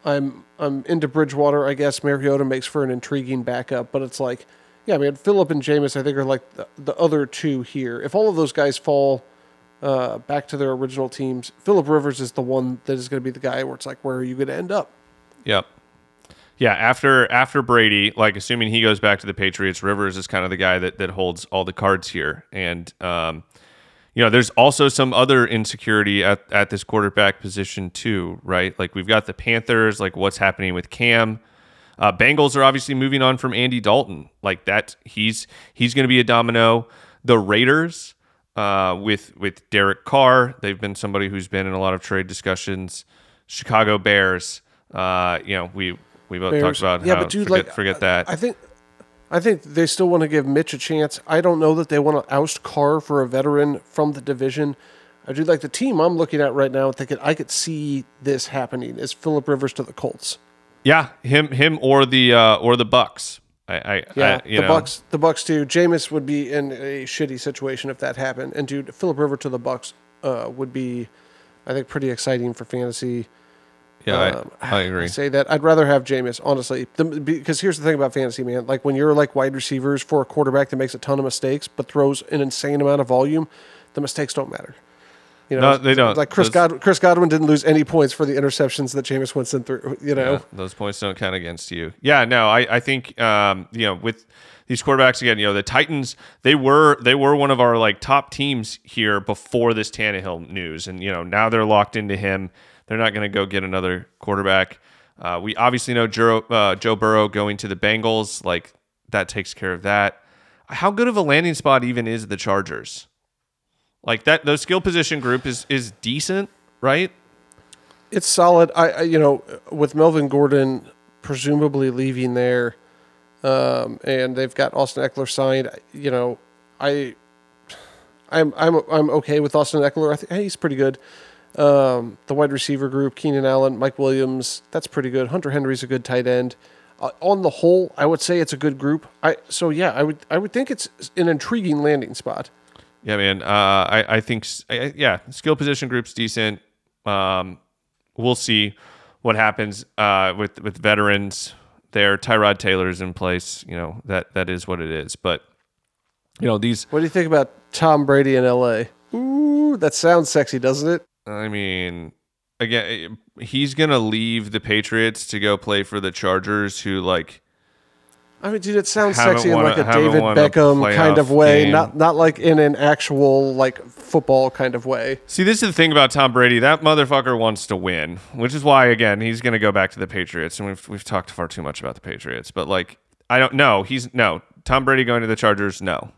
Speaker 5: I'm I'm into Bridgewater. I guess Mariota makes for an intriguing backup, but it's like, yeah, man, Philip and Jameis, I think are like the, the other two here. If all of those guys fall uh, back to their original teams, Philip Rivers is the one that is going to be the guy where it's like, where are you going to end up?
Speaker 4: Yep. Yeah, after after Brady, like assuming he goes back to the Patriots, Rivers is kind of the guy that that holds all the cards here. And um, you know, there's also some other insecurity at, at this quarterback position too, right? Like we've got the Panthers, like what's happening with Cam. Uh, Bengals are obviously moving on from Andy Dalton. Like that, he's he's going to be a domino. The Raiders, uh, with with Derek Carr, they've been somebody who's been in a lot of trade discussions. Chicago Bears, uh, you know, we we both
Speaker 5: Bears.
Speaker 4: talked about
Speaker 5: Yeah,
Speaker 4: how
Speaker 5: but dude,
Speaker 4: forget,
Speaker 5: like,
Speaker 4: forget that.
Speaker 5: I think I think they still want to give Mitch a chance. I don't know that they want to oust Carr for a veteran from the division. I do like the team I'm looking at right now. Thinking I could see this happening is Philip Rivers to the Colts.
Speaker 4: yeah, him him or the uh, or the Bucks. I, I
Speaker 5: Yeah,
Speaker 4: I,
Speaker 5: the
Speaker 4: know,
Speaker 5: Bucks. The Bucks too. Jameis would be in a shitty situation if that happened. And dude, Philip Rivers to the Bucks uh, would be, I think, pretty exciting for fantasy.
Speaker 4: Yeah,
Speaker 5: Um,
Speaker 4: I, I agree.
Speaker 5: say that I'd rather have Jameis, honestly. The, because here's the thing about fantasy, man. Like when you're like wide receivers for a quarterback that makes a ton of mistakes but throws an insane amount of volume, the mistakes don't matter. You know,
Speaker 4: No, they don't.
Speaker 5: Like Chris
Speaker 4: Those-
Speaker 5: Godwin, Chris Godwin didn't lose any points for the interceptions that Jameis Winston threw. You know,
Speaker 4: Yeah, those points don't count against you. Yeah, no, I, I think um, you know with these quarterbacks again, you know the Titans they were they were one of our like top teams here before this Tannehill news, and you know now they're locked into him. They're not going to go get another quarterback. Uh, we obviously know Joe, uh, Joe Burrow going to the Bengals, like that takes care of that. How good of a landing spot even is the Chargers? Like that, those skill position group is is decent, right?
Speaker 5: it's solid. I, I you know with Melvin Gordon presumably leaving there, um, and they've got Austin Ekeler signed. You know, I I'm I'm I'm okay with Austin Ekeler. I think hey, he's pretty good. Um, the wide receiver group: Keenan Allen, Mike Williams. That's pretty good. Hunter Henry's a good tight end. Uh, on the whole, I would say it's a good group. I so yeah, I would I would think it's an intriguing landing spot.
Speaker 4: Yeah, man. Uh, I I think I- yeah, skill position group's decent. Um, we'll see what happens uh, with with veterans. There, Tyrod Taylor's in place. You know that that is what it is. But you know these.
Speaker 5: What do you think about Tom Brady in L.A.? Ooh, that sounds sexy, doesn't it?
Speaker 4: I mean, again, he's gonna leave the Patriots to go play for the Chargers, who like
Speaker 5: I mean, dude, it sounds
Speaker 4: Haven't
Speaker 5: sexy in like a David Beckham kind of way,
Speaker 4: game.
Speaker 5: not not like in an actual like football kind of way.
Speaker 4: See, this is the thing about Tom Brady. That motherfucker wants to win, which is why, again, he's going to go back to the Patriots. And we've we've talked far too much about the Patriots, but like, I don't know. He's no Tom Brady going to the Chargers. No,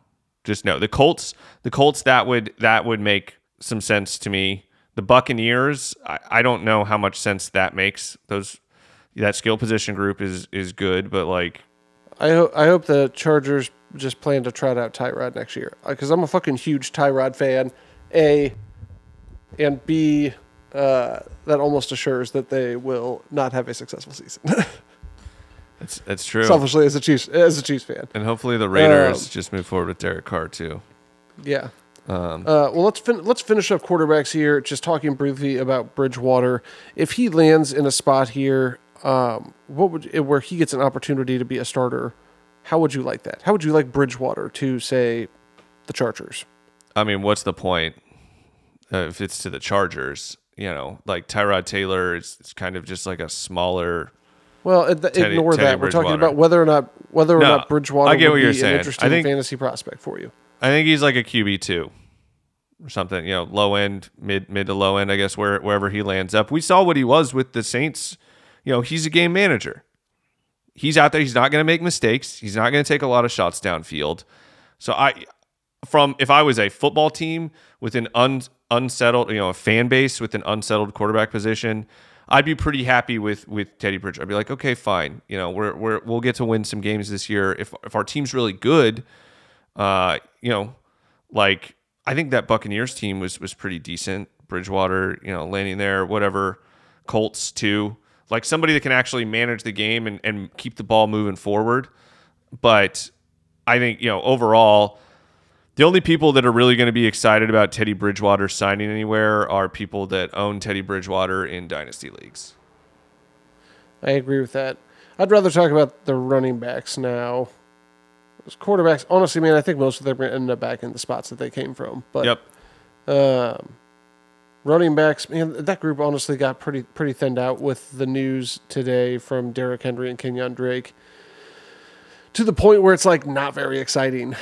Speaker 4: just no. The Colts, the Colts. That would that would make some sense to me. The Buccaneers. I, I don't know how much sense that makes. Those that skill position group is is good, but like,
Speaker 5: I hope I hope the Chargers just plan to trot out Tyrod next year because I'm a fucking huge Tyrod fan. A and B, uh, that almost assures that they will not have a successful season.
Speaker 4: that's that's true.
Speaker 5: Selfishly, as a Chiefs as a Chiefs fan,
Speaker 4: and hopefully the Raiders
Speaker 5: Um,
Speaker 4: just move forward with Derek Carr too.
Speaker 5: yeah.
Speaker 4: Um,
Speaker 5: Uh, well, let's fin- let's finish up quarterbacks here. Just talking briefly about Bridgewater. If he lands in a spot here, um, what would where he gets an opportunity to be a starter? How would you like that? How would you like Bridgewater to say the Chargers?
Speaker 4: I mean, what's the point uh, if it's to the Chargers? You know, like Tyrod Taylor is it's kind of just like a smaller.
Speaker 5: Well, ig-
Speaker 4: Teddy-
Speaker 5: ignore
Speaker 4: Teddy
Speaker 5: that. We're talking about whether or not whether or
Speaker 4: No,
Speaker 5: not Bridgewater
Speaker 4: I get
Speaker 5: would
Speaker 4: what you're
Speaker 5: be
Speaker 4: saying.
Speaker 5: an
Speaker 4: I
Speaker 5: interesting
Speaker 4: think-
Speaker 5: fantasy prospect for you.
Speaker 4: I think he's like a QB two. or something. You know, low end, mid mid to low end, I guess where wherever he lands up. We saw what he was with the Saints. You know, he's a game manager. He's out there. He's not going to make mistakes. He's not going to take a lot of shots downfield. So I, from if I was a football team with an un, unsettled, you know, a fan base with an unsettled quarterback position, I'd be pretty happy with with Teddy Bridgewater. I'd be like, okay, fine. You know, we're we're we'll get to win some games this year. If if our team's really good, uh, you know, like I think that Buccaneers team was was pretty decent. Bridgewater, you know, landing there, whatever. Colts too. Like somebody that can actually manage the game and, and keep the ball moving forward. But I think, you know, overall, the only people that are really going to be excited about Teddy Bridgewater signing anywhere are people that own Teddy Bridgewater in dynasty leagues.
Speaker 5: I agree with that. I'd rather talk about the running backs now. Those quarterbacks, honestly, man, I think most of them are going to end up back in the spots that they came from. But
Speaker 4: Yep.
Speaker 5: um, running backs, man, that group honestly got pretty pretty thinned out with the news today from Derrick Henry and Kenyan Drake. To the point where it's like not very exciting.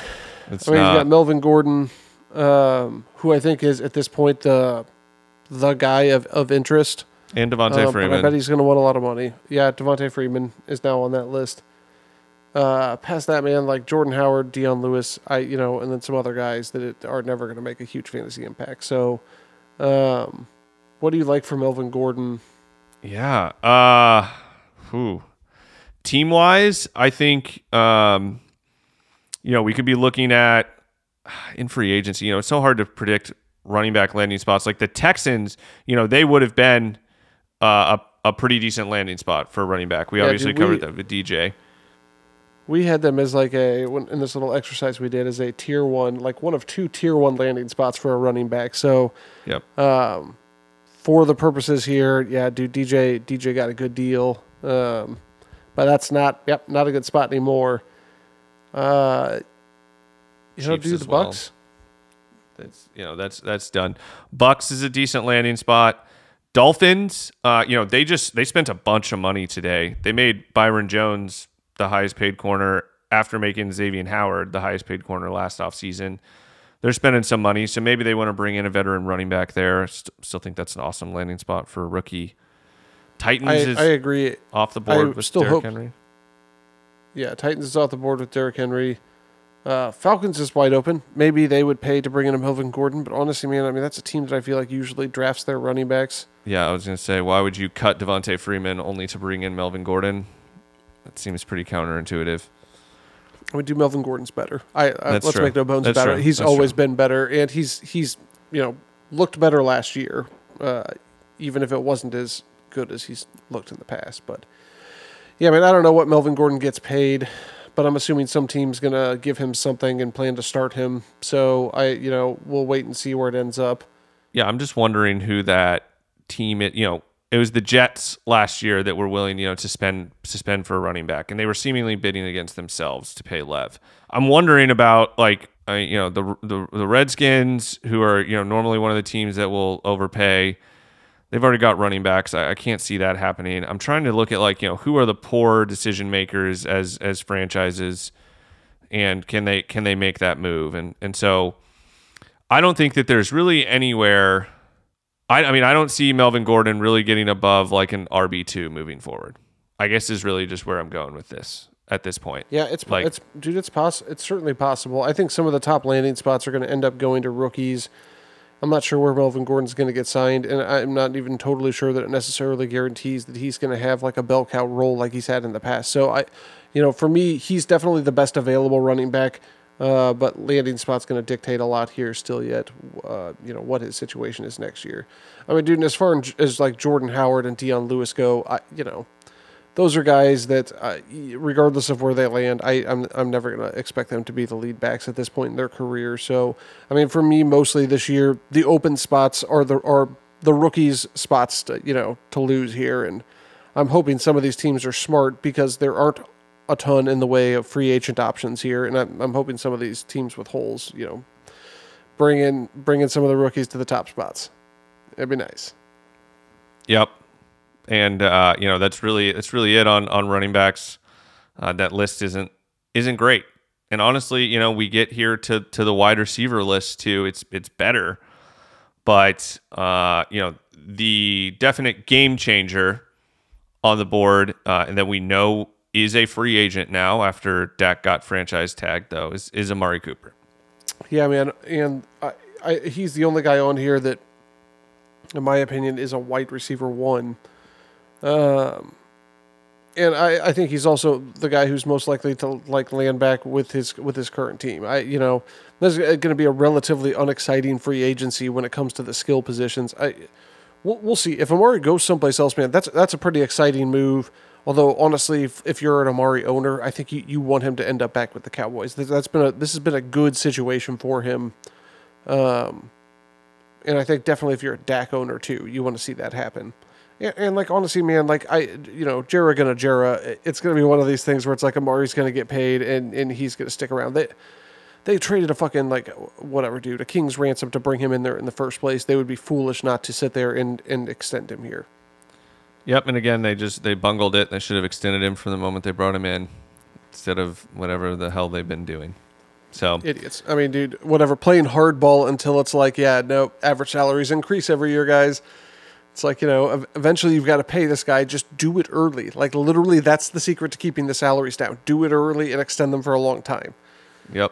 Speaker 4: It's
Speaker 5: I mean,
Speaker 4: not.
Speaker 5: you've got Melvin Gordon, um, who I think is at this point the the guy of, of interest.
Speaker 4: and Devonta
Speaker 5: Um, but I bet he's going to want a lot of money. Yeah, Devonta Freeman is now on that list. Uh, past that, man, like Jordan Howard, Dion Lewis, I you know, and then some other guys that it, are never going to make a huge fantasy impact. So, um, what do you like from Melvin Gordon?
Speaker 4: Yeah. Uh whew. Team wise, I think um you know, we could be looking at in free agency, you know, it's so hard to predict running back landing spots. Like the Texans, you know, they would have been uh, a, a pretty decent landing spot for running back. We
Speaker 5: Yeah,
Speaker 4: obviously
Speaker 5: dude, we-
Speaker 4: covered that with DJ.
Speaker 5: We had them as like a in this little exercise we did as a tier one, like one of two tier one landing spots for a running back. So,
Speaker 4: Yep.
Speaker 5: for the purposes here, yeah, dude, DJ DJ got a good deal, um, but that's not yep not a good spot anymore. Uh, you know,
Speaker 4: Chiefs
Speaker 5: do the
Speaker 4: well.
Speaker 5: Bucks.
Speaker 4: That's you know that's that's done. Bucks is a decent landing spot. Dolphins, uh, you know they just they spent a bunch of money today. They made Byron Jones the highest paid corner after making Xavier Howard the highest paid corner last offseason. They're spending some money, so maybe they want to bring in a veteran running back there. St- still think that's an awesome landing spot for a rookie. Titans
Speaker 5: I,
Speaker 4: is
Speaker 5: I agree.
Speaker 4: off the board
Speaker 5: I
Speaker 4: with
Speaker 5: still
Speaker 4: Derrick
Speaker 5: hope-
Speaker 4: Henry.
Speaker 5: Yeah, Titans is off the board with Derrick Henry. Uh, Falcons is wide open. Maybe they would pay to bring in a Melvin Gordon, but honestly, man, I mean that's a team that I feel like usually drafts their running backs.
Speaker 4: Yeah, I was gonna say, why would you cut Devonta Freeman only to bring in Melvin Gordon? That seems pretty counterintuitive.
Speaker 5: I would do Melvin Gordon's better. I, I let's
Speaker 4: true.
Speaker 5: make no bones
Speaker 4: That's
Speaker 5: about
Speaker 4: true.
Speaker 5: it. He's
Speaker 4: That's
Speaker 5: always
Speaker 4: true.
Speaker 5: been better, and he's he's you know looked better last year, uh, even if it wasn't as good as he's looked in the past. But yeah, I mean, I don't know what Melvin Gordon gets paid, but I'm assuming some team's gonna give him something and plan to start him. So I, you know, we'll wait and see where it ends up.
Speaker 4: Yeah, I'm just wondering who that team it you know, it was the Jets last year that were willing, you know, to spend to spend for a running back and they were seemingly bidding against themselves to pay Lev. I'm wondering about like uh, you know, the, the the Redskins who are, you know, normally one of the teams that will overpay. They've already got running backs. I, I can't see that happening. I'm trying to look at like, you know, who are the poor decision makers as as franchises and can they can they make that move? And and so I don't think that there's really anywhere. I, I mean, I don't see Melvin Gordon really getting above like an RB two moving forward. I guess is really just where I'm going with this at this point.
Speaker 5: Yeah, it's
Speaker 4: Like-
Speaker 5: it's dude, it's poss- It's certainly possible. I think some of the top landing spots are going to end up going to rookies. I'm not sure where Melvin Gordon's going to get signed, and I'm not even totally sure that it necessarily guarantees that he's going to have like a bell cow role like he's had in the past. So I, you know, for me, he's definitely the best available running back. Uh, but landing spot's going to dictate a lot here still yet. Uh, you know what his situation is next year. I mean, dude, as far as like Jordan Howard and Dion Lewis go, I you know those are guys that, uh, regardless of where they land, I, I'm I'm never gonna expect them to be the lead backs at this point in their career. So, I mean, for me, mostly this year, the open spots are the are the rookies' spots, to, you know, to lose here, and I'm hoping some of these teams are smart because there aren't a ton in the way of free agent options here, and I'm, I'm hoping some of these teams with holes, you know, bring in bring in some of the rookies to the top spots. It'd be nice.
Speaker 4: Yep. And uh, you know that's really that's really it on on running backs. Uh, that list isn't isn't great. And honestly, you know, we get here to to the wide receiver list too. It's it's better. But uh, you know, the definite game changer on the board, uh, and that we know is a free agent now after Dak got franchise tagged, though, is, is Amari Cooper.
Speaker 5: Yeah, man, and I, I, he's the only guy on here that, in my opinion, is a wide receiver one. Um, and I, I think he's also the guy who's most likely to like land back with his with his current team. I, you know, there's going to be a relatively unexciting free agency when it comes to the skill positions. I, we'll, we'll see if Amari goes someplace else, man. That's that's a pretty exciting move. Although honestly, if, if you're an Amari owner, I think you, you want him to end up back with the Cowboys. That- That's been a this has been a good situation for him. Um, and I think definitely if you're a Dak owner too, you want to see that happen. And, and like honestly, man, like I, you know, Jera gonna Jera, it's gonna be one of these things where it's like Amari's gonna get paid and and he's gonna stick around. They they traded a fucking like whatever dude, a king's ransom to bring him in there in the first place. They would be foolish not to sit there and and extend him here.
Speaker 4: Yep, and again, they just they bungled it. They should have extended him from the moment they brought him in, instead of whatever the hell they've been doing. So
Speaker 5: Idiots. I mean, dude, whatever. Playing hardball until it's like, yeah, no, average salaries increase every year, guys. It's like, you know, eventually you've got to pay this guy. Just do it early. Like, literally, that's the secret to keeping the salaries down. Do it early and extend them for a long time.
Speaker 4: Yep.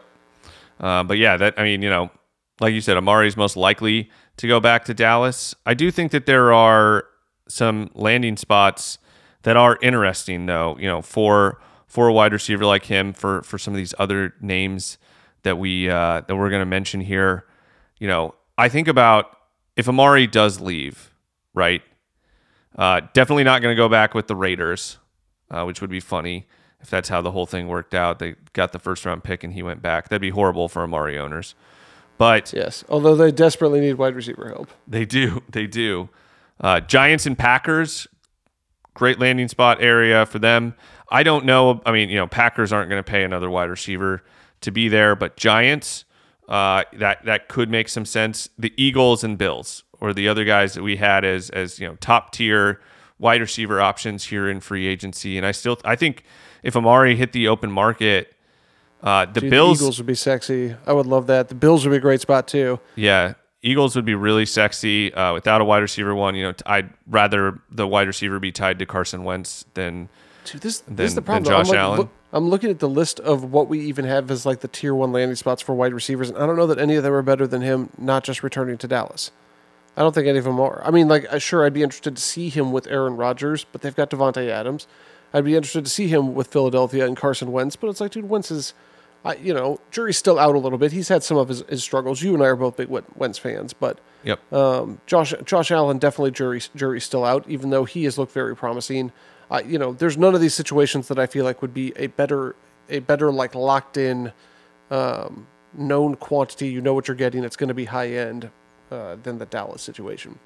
Speaker 4: Uh, but yeah, that I mean, you know, like you said, Amari's most likely to go back to Dallas. I do think that there are some landing spots that are interesting, though. You know, for for a wide receiver like him, for for some of these other names that we uh, that we're going to mention here. You know, I think about if Amari does leave, right? Uh, definitely not going to go back with the Raiders, uh, which would be funny if that's how the whole thing worked out. They got the first round pick and he went back. That'd be horrible for Amari owners. But
Speaker 5: Yes. Although they desperately need wide receiver help.
Speaker 4: they do. They do. Uh, Giants and Packers, great landing spot area for them. I don't know. I mean, you know, Packers aren't going to pay another wide receiver to be there, but Giants, uh, that that could make some sense. The Eagles and Bills, or the other guys that we had as as you know top tier wide receiver options here in free agency. And I still, I think if Amari hit the open market, uh, the
Speaker 5: Dude,
Speaker 4: Bills,
Speaker 5: the Eagles would be sexy. I would love that. The Bills would be a great spot too.
Speaker 4: Yeah, Eagles would be really sexy uh, without a wide receiver one. You know, I'd rather the wide receiver be tied to Carson Wentz than
Speaker 5: Dude, this,
Speaker 4: Than-
Speaker 5: this is the problem.
Speaker 4: Josh
Speaker 5: I'm, like,
Speaker 4: Allen.
Speaker 5: look- I'm looking at the list of what we even have as like the tier one landing spots for wide receivers, and I don't know that any of them are better than him. Not just returning to Dallas. I don't think any of them are. I mean, like, uh, sure, I'd be interested to see him with Aaron Rodgers, but they've got Davante Adams. I'd be interested to see him with Philadelphia and Carson Wentz, but it's like, dude, Wentz is, I, you know, jury's still out a little bit. He's had some of his, his struggles. You and I are both big Wen- Wentz fans, but
Speaker 4: yep.
Speaker 5: um, Josh Josh Allen definitely jury jury's still out, even though he has looked very promising. You know, there's none of these situations that I feel like would be a better a better like locked in um, known quantity. You know what you're getting. It's going to be high end uh, than the Dallas situation.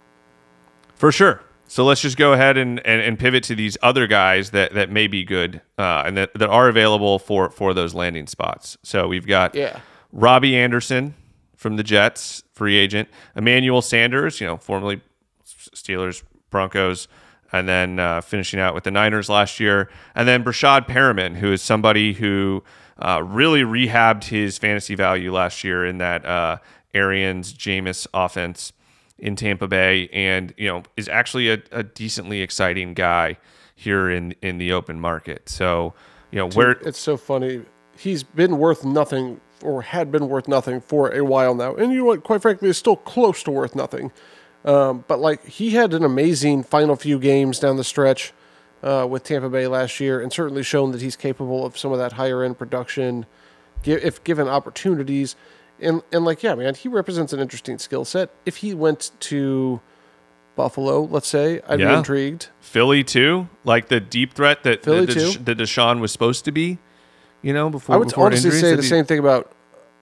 Speaker 4: For sure. So let's just go ahead and, and, and pivot to these other guys that, that may be good uh, and that, that are available for, for those landing spots. So we've got
Speaker 5: Yeah.
Speaker 4: Robbie Anderson from the Jets, free agent. Emmanuel Sanders, you know, formerly Steelers, Broncos, and then uh, finishing out with the Niners last year. And then Breshad Perriman, who is somebody who uh, really rehabbed his fantasy value last year in that uh, Arians Jameis offense in Tampa Bay, and you know is actually a, a decently exciting guy here in in the open market. So you know where
Speaker 5: It's so funny. He's been worth nothing or had been worth nothing for a while now, and you know what? Quite frankly, is still close to worth nothing. Um, but like he had an amazing final few games down the stretch uh, with Tampa Bay last year, and certainly shown that he's capable of some of that higher end production, if given opportunities. And and like yeah, man, he represents an interesting skill set. If he went to Buffalo, let's say, I'd be intrigued.
Speaker 4: Philly too, like the deep threat that
Speaker 5: Philly
Speaker 4: that,
Speaker 5: too.
Speaker 4: That DeSean was supposed to be. You know, before
Speaker 5: I would
Speaker 4: before
Speaker 5: honestly
Speaker 4: injuries,
Speaker 5: say the
Speaker 4: he-
Speaker 5: same thing about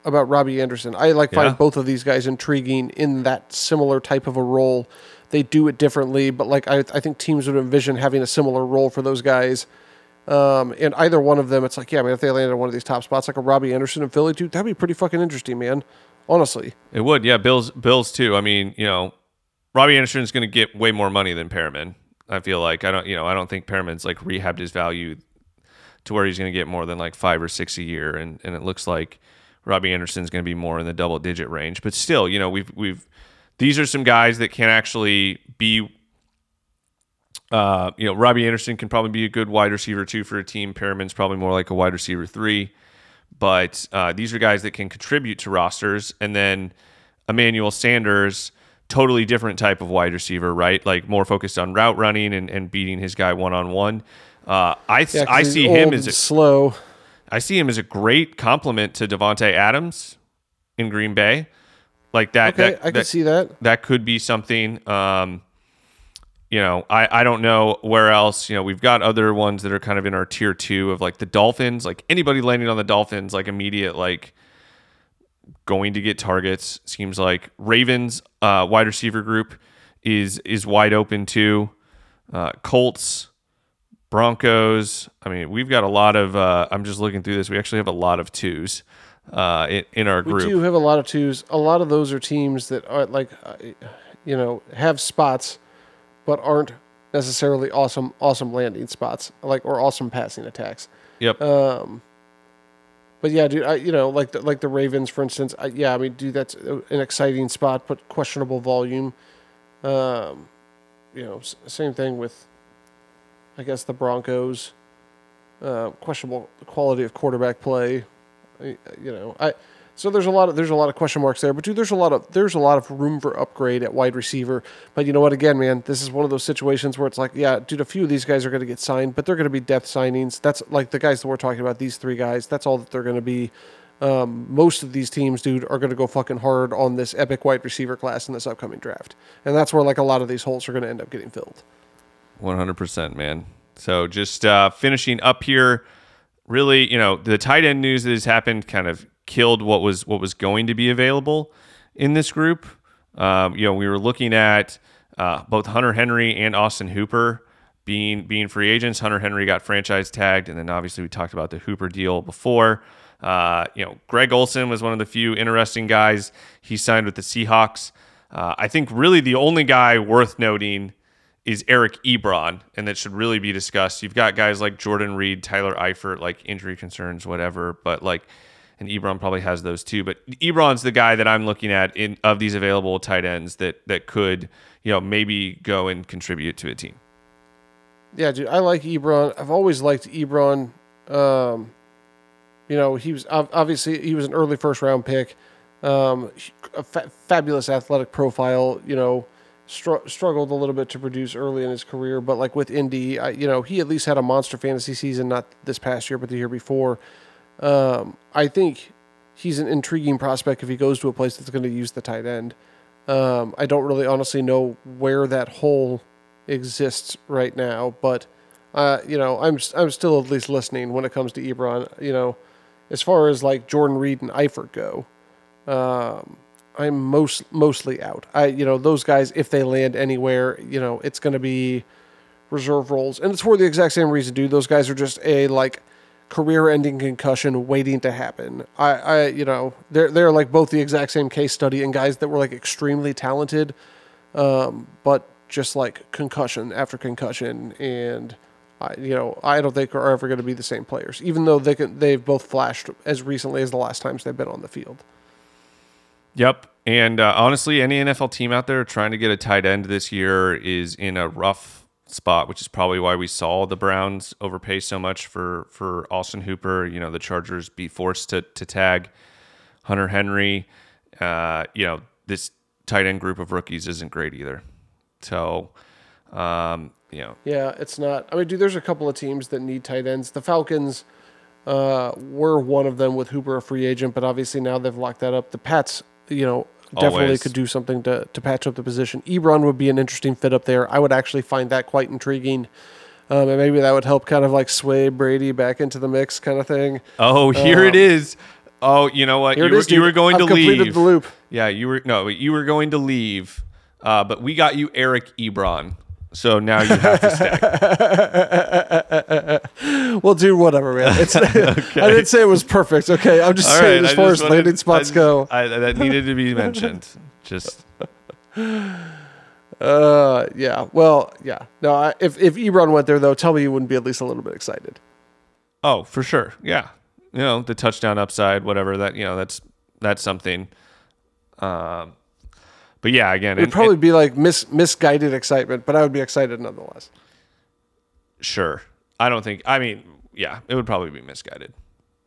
Speaker 5: about Robbie Anderson. I like find
Speaker 4: Yeah.
Speaker 5: both of these guys intriguing in that similar type of a role. They do it differently, but like I, I think teams would envision having a similar role for those guys. Um, and either one of them, it's like, yeah, man, if they landed one of these top spots, like a Robbie Anderson in Philly, dude, that'd be pretty fucking interesting, man. Honestly,
Speaker 4: It would, yeah. Bills, Bills too. I mean, you know, Robbie Anderson's going to get way more money than Perriman. I feel like I don't, you know, I don't think Perriman's like rehabbed his value to where he's going to get more than like five or six a year, and and it looks like Robbie Anderson's going to be more in the double digit range. But still, you know, we've we've these are some guys that can actually be. Uh, you know, Robbie Anderson can probably be a good wide receiver too for a team. Perriman's probably more like a wide receiver three, but uh, these are guys that can contribute to rosters. And then Emmanuel Sanders, totally different type of wide receiver, right? Like more focused on route running and, and beating his guy one on one. Uh, I
Speaker 5: Yeah, 'cause
Speaker 4: I see him as a
Speaker 5: slow.
Speaker 4: I see him as a great compliment to Davante Adams in Green Bay. Like that.
Speaker 5: Okay,
Speaker 4: that,
Speaker 5: I can
Speaker 4: that,
Speaker 5: see that.
Speaker 4: that could be something. Um, you know, I, I don't know where else. You know, we've got other ones that are kind of in our tier two of like the Dolphins. Like anybody landing on the Dolphins, like immediate, like going to get targets. Seems like Ravens uh, wide receiver group is is wide open too. Uh, Colts, Broncos. I mean, we've got a lot of. Uh, I'm just looking through this. We actually have a lot of twos uh, in, in our
Speaker 5: We
Speaker 4: group.
Speaker 5: do have a lot of twos. A lot of those are teams that are like, uh, you know, have spots, but aren't necessarily awesome, awesome landing spots, like or awesome passing attacks.
Speaker 4: Yep.
Speaker 5: Um, But yeah, dude, I, you know, like the, like the Ravens, for instance. I, yeah, I mean, dude, that's an exciting spot, but questionable volume. Um, you know, s- same thing with, I guess, the Broncos. Uh, questionable quality of quarterback play. You know, I so there's a lot of there's a lot of question marks there. But dude, there's a lot of there's a lot of room for upgrade at wide receiver. But you know what? Again, man, this is one of those situations where it's like, yeah, dude, a few of these guys are going to get signed, but they're going to be depth signings. That's like the guys that we're talking about. These three guys. That's all that they're going to be. Um, most of these teams, dude, are going to go fucking hard on this epic wide receiver class in this upcoming draft, and that's where like a lot of these holes are going to end up getting filled.
Speaker 4: One hundred percent, man. So just uh, finishing up here, really, you know, the tight end news that has happened kind of killed what was what was going to be available in this group. Um, you know, we were looking at uh, both Hunter Henry and Austin Hooper being being free agents. Hunter Henry got franchise tagged, and then obviously we talked about the Hooper deal before. Uh, you know, Greg Olsen was one of the few interesting guys. He signed with the Seahawks. Uh, I think really the only guy worth noting is Eric Ebron, and that should really be discussed. You've got guys like Jordan Reed, Tyler Eifert, like injury concerns, whatever, but like, and Ebron probably has those too. But Ebron's the guy that I'm looking at in of these available tight ends that that could, you know, maybe go and contribute to a team.
Speaker 5: Yeah, dude, I like Ebron. I've always liked Ebron. Um, you know, he was obviously he was an early first round pick. Um, a fa- fabulous athletic profile. You know, str- struggled a little bit to produce early in his career, but like with Indy, I, you know, he at least had a monster fantasy season, not this past year, but the year before. Um, I think he's an intriguing prospect if he goes to a place that's going to use the tight end. Um, I don't really honestly know where that hole exists right now, but uh, you know, I'm I'm still at least listening when it comes to Ebron. You know, as far as like Jordan Reed and Eifert go, um, I'm most mostly out. I you know those guys if they land anywhere, you know, it's going to be reserve roles, and it's for the exact same reason, dude. Those guys are just a like career-ending concussion waiting to happen. I, I, you know, they're they're like both the exact same case study and guys that were like extremely talented, um, but just like concussion after concussion, and I, you know, I don't think are ever going to be the same players, even though they can they've both flashed as recently as the last times they've been on the field.
Speaker 4: Yep. And uh, honestly, any NFL team out there trying to get a tight end this year is in a rough spot, which is probably why we saw the Browns overpay so much for for Austin Hooper. You know, the Chargers be forced to to tag Hunter Henry. Uh, you know, this tight end group of rookies isn't great either. So, um, you know,
Speaker 5: Yeah, it's not. I mean, dude, there's a couple of teams that need tight ends. The Falcons uh, were one of them with Hooper a free agent, but obviously now they've locked that up. The Pats, you know, definitely
Speaker 4: Always.
Speaker 5: could do something to, to patch up the position. Ebron would be an interesting fit up there. I would actually find that quite intriguing. Um, and maybe that would help kind of like sway Brady back into the mix kind of thing.
Speaker 4: oh, here it is. Oh, you know what? You were,
Speaker 5: is,
Speaker 4: you were going
Speaker 5: I've
Speaker 4: to
Speaker 5: completed
Speaker 4: leave.
Speaker 5: the loop.
Speaker 4: Yeah, you were no, you were going to leave, uh, but we got you Eric Ebron. So now you have to stay.
Speaker 5: Well, dude, whatever, man. It's, I didn't say it was perfect. Okay, I'm just
Speaker 4: All
Speaker 5: saying
Speaker 4: right,
Speaker 5: as
Speaker 4: I
Speaker 5: far as
Speaker 4: wanted-
Speaker 5: landing
Speaker 4: I
Speaker 5: spots
Speaker 4: just-
Speaker 5: go.
Speaker 4: I, that needed to be mentioned. Just
Speaker 5: Uh, yeah. Well, yeah. No, I, if if Ebron went there though, tell me you wouldn't be at least a little bit excited.
Speaker 4: oh, for sure, yeah. You know the touchdown upside, whatever that you know that's that's something. Um, But yeah, again,
Speaker 5: It'd
Speaker 4: and-
Speaker 5: probably
Speaker 4: and-
Speaker 5: be like mis- misguided excitement, but I would be excited nonetheless.
Speaker 4: sure. I don't think. I mean, yeah, it would probably be misguided.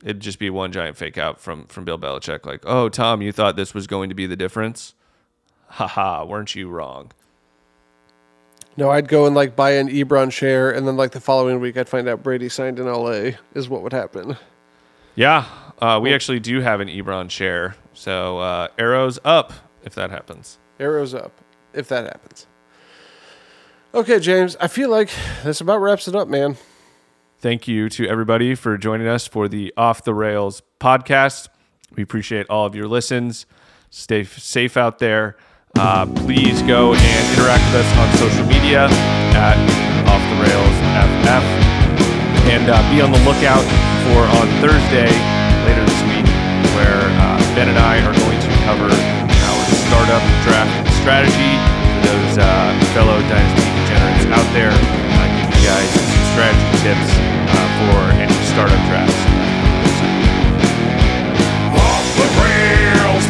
Speaker 4: It'd just be one giant fake out from from Bill Belichick, like, "Oh, Tom, you thought this was going to be the difference? Haha, weren't you wrong?"
Speaker 5: No, I'd go and like buy an Ebron share, and then like the following week, I'd find out Brady signed in LA. Is what would happen.
Speaker 4: Yeah, uh, we actually do have an Ebron share, so uh, arrows up if that happens.
Speaker 5: Arrows up, if that happens. Okay, James, I feel like this about wraps it up, man.
Speaker 4: Thank you to everybody for joining us for the Off the Rails podcast. We appreciate all of your listens. Stay safe out there. Uh, please go and interact with us on social media at Off the Rails FF. And uh, be on the lookout for on Thursday later this week, where uh, Ben and I are going to cover up draft strategy for those uh, fellow dynasty degenerates out there. I give you guys some strategy tips uh, for any startup drafts. The rails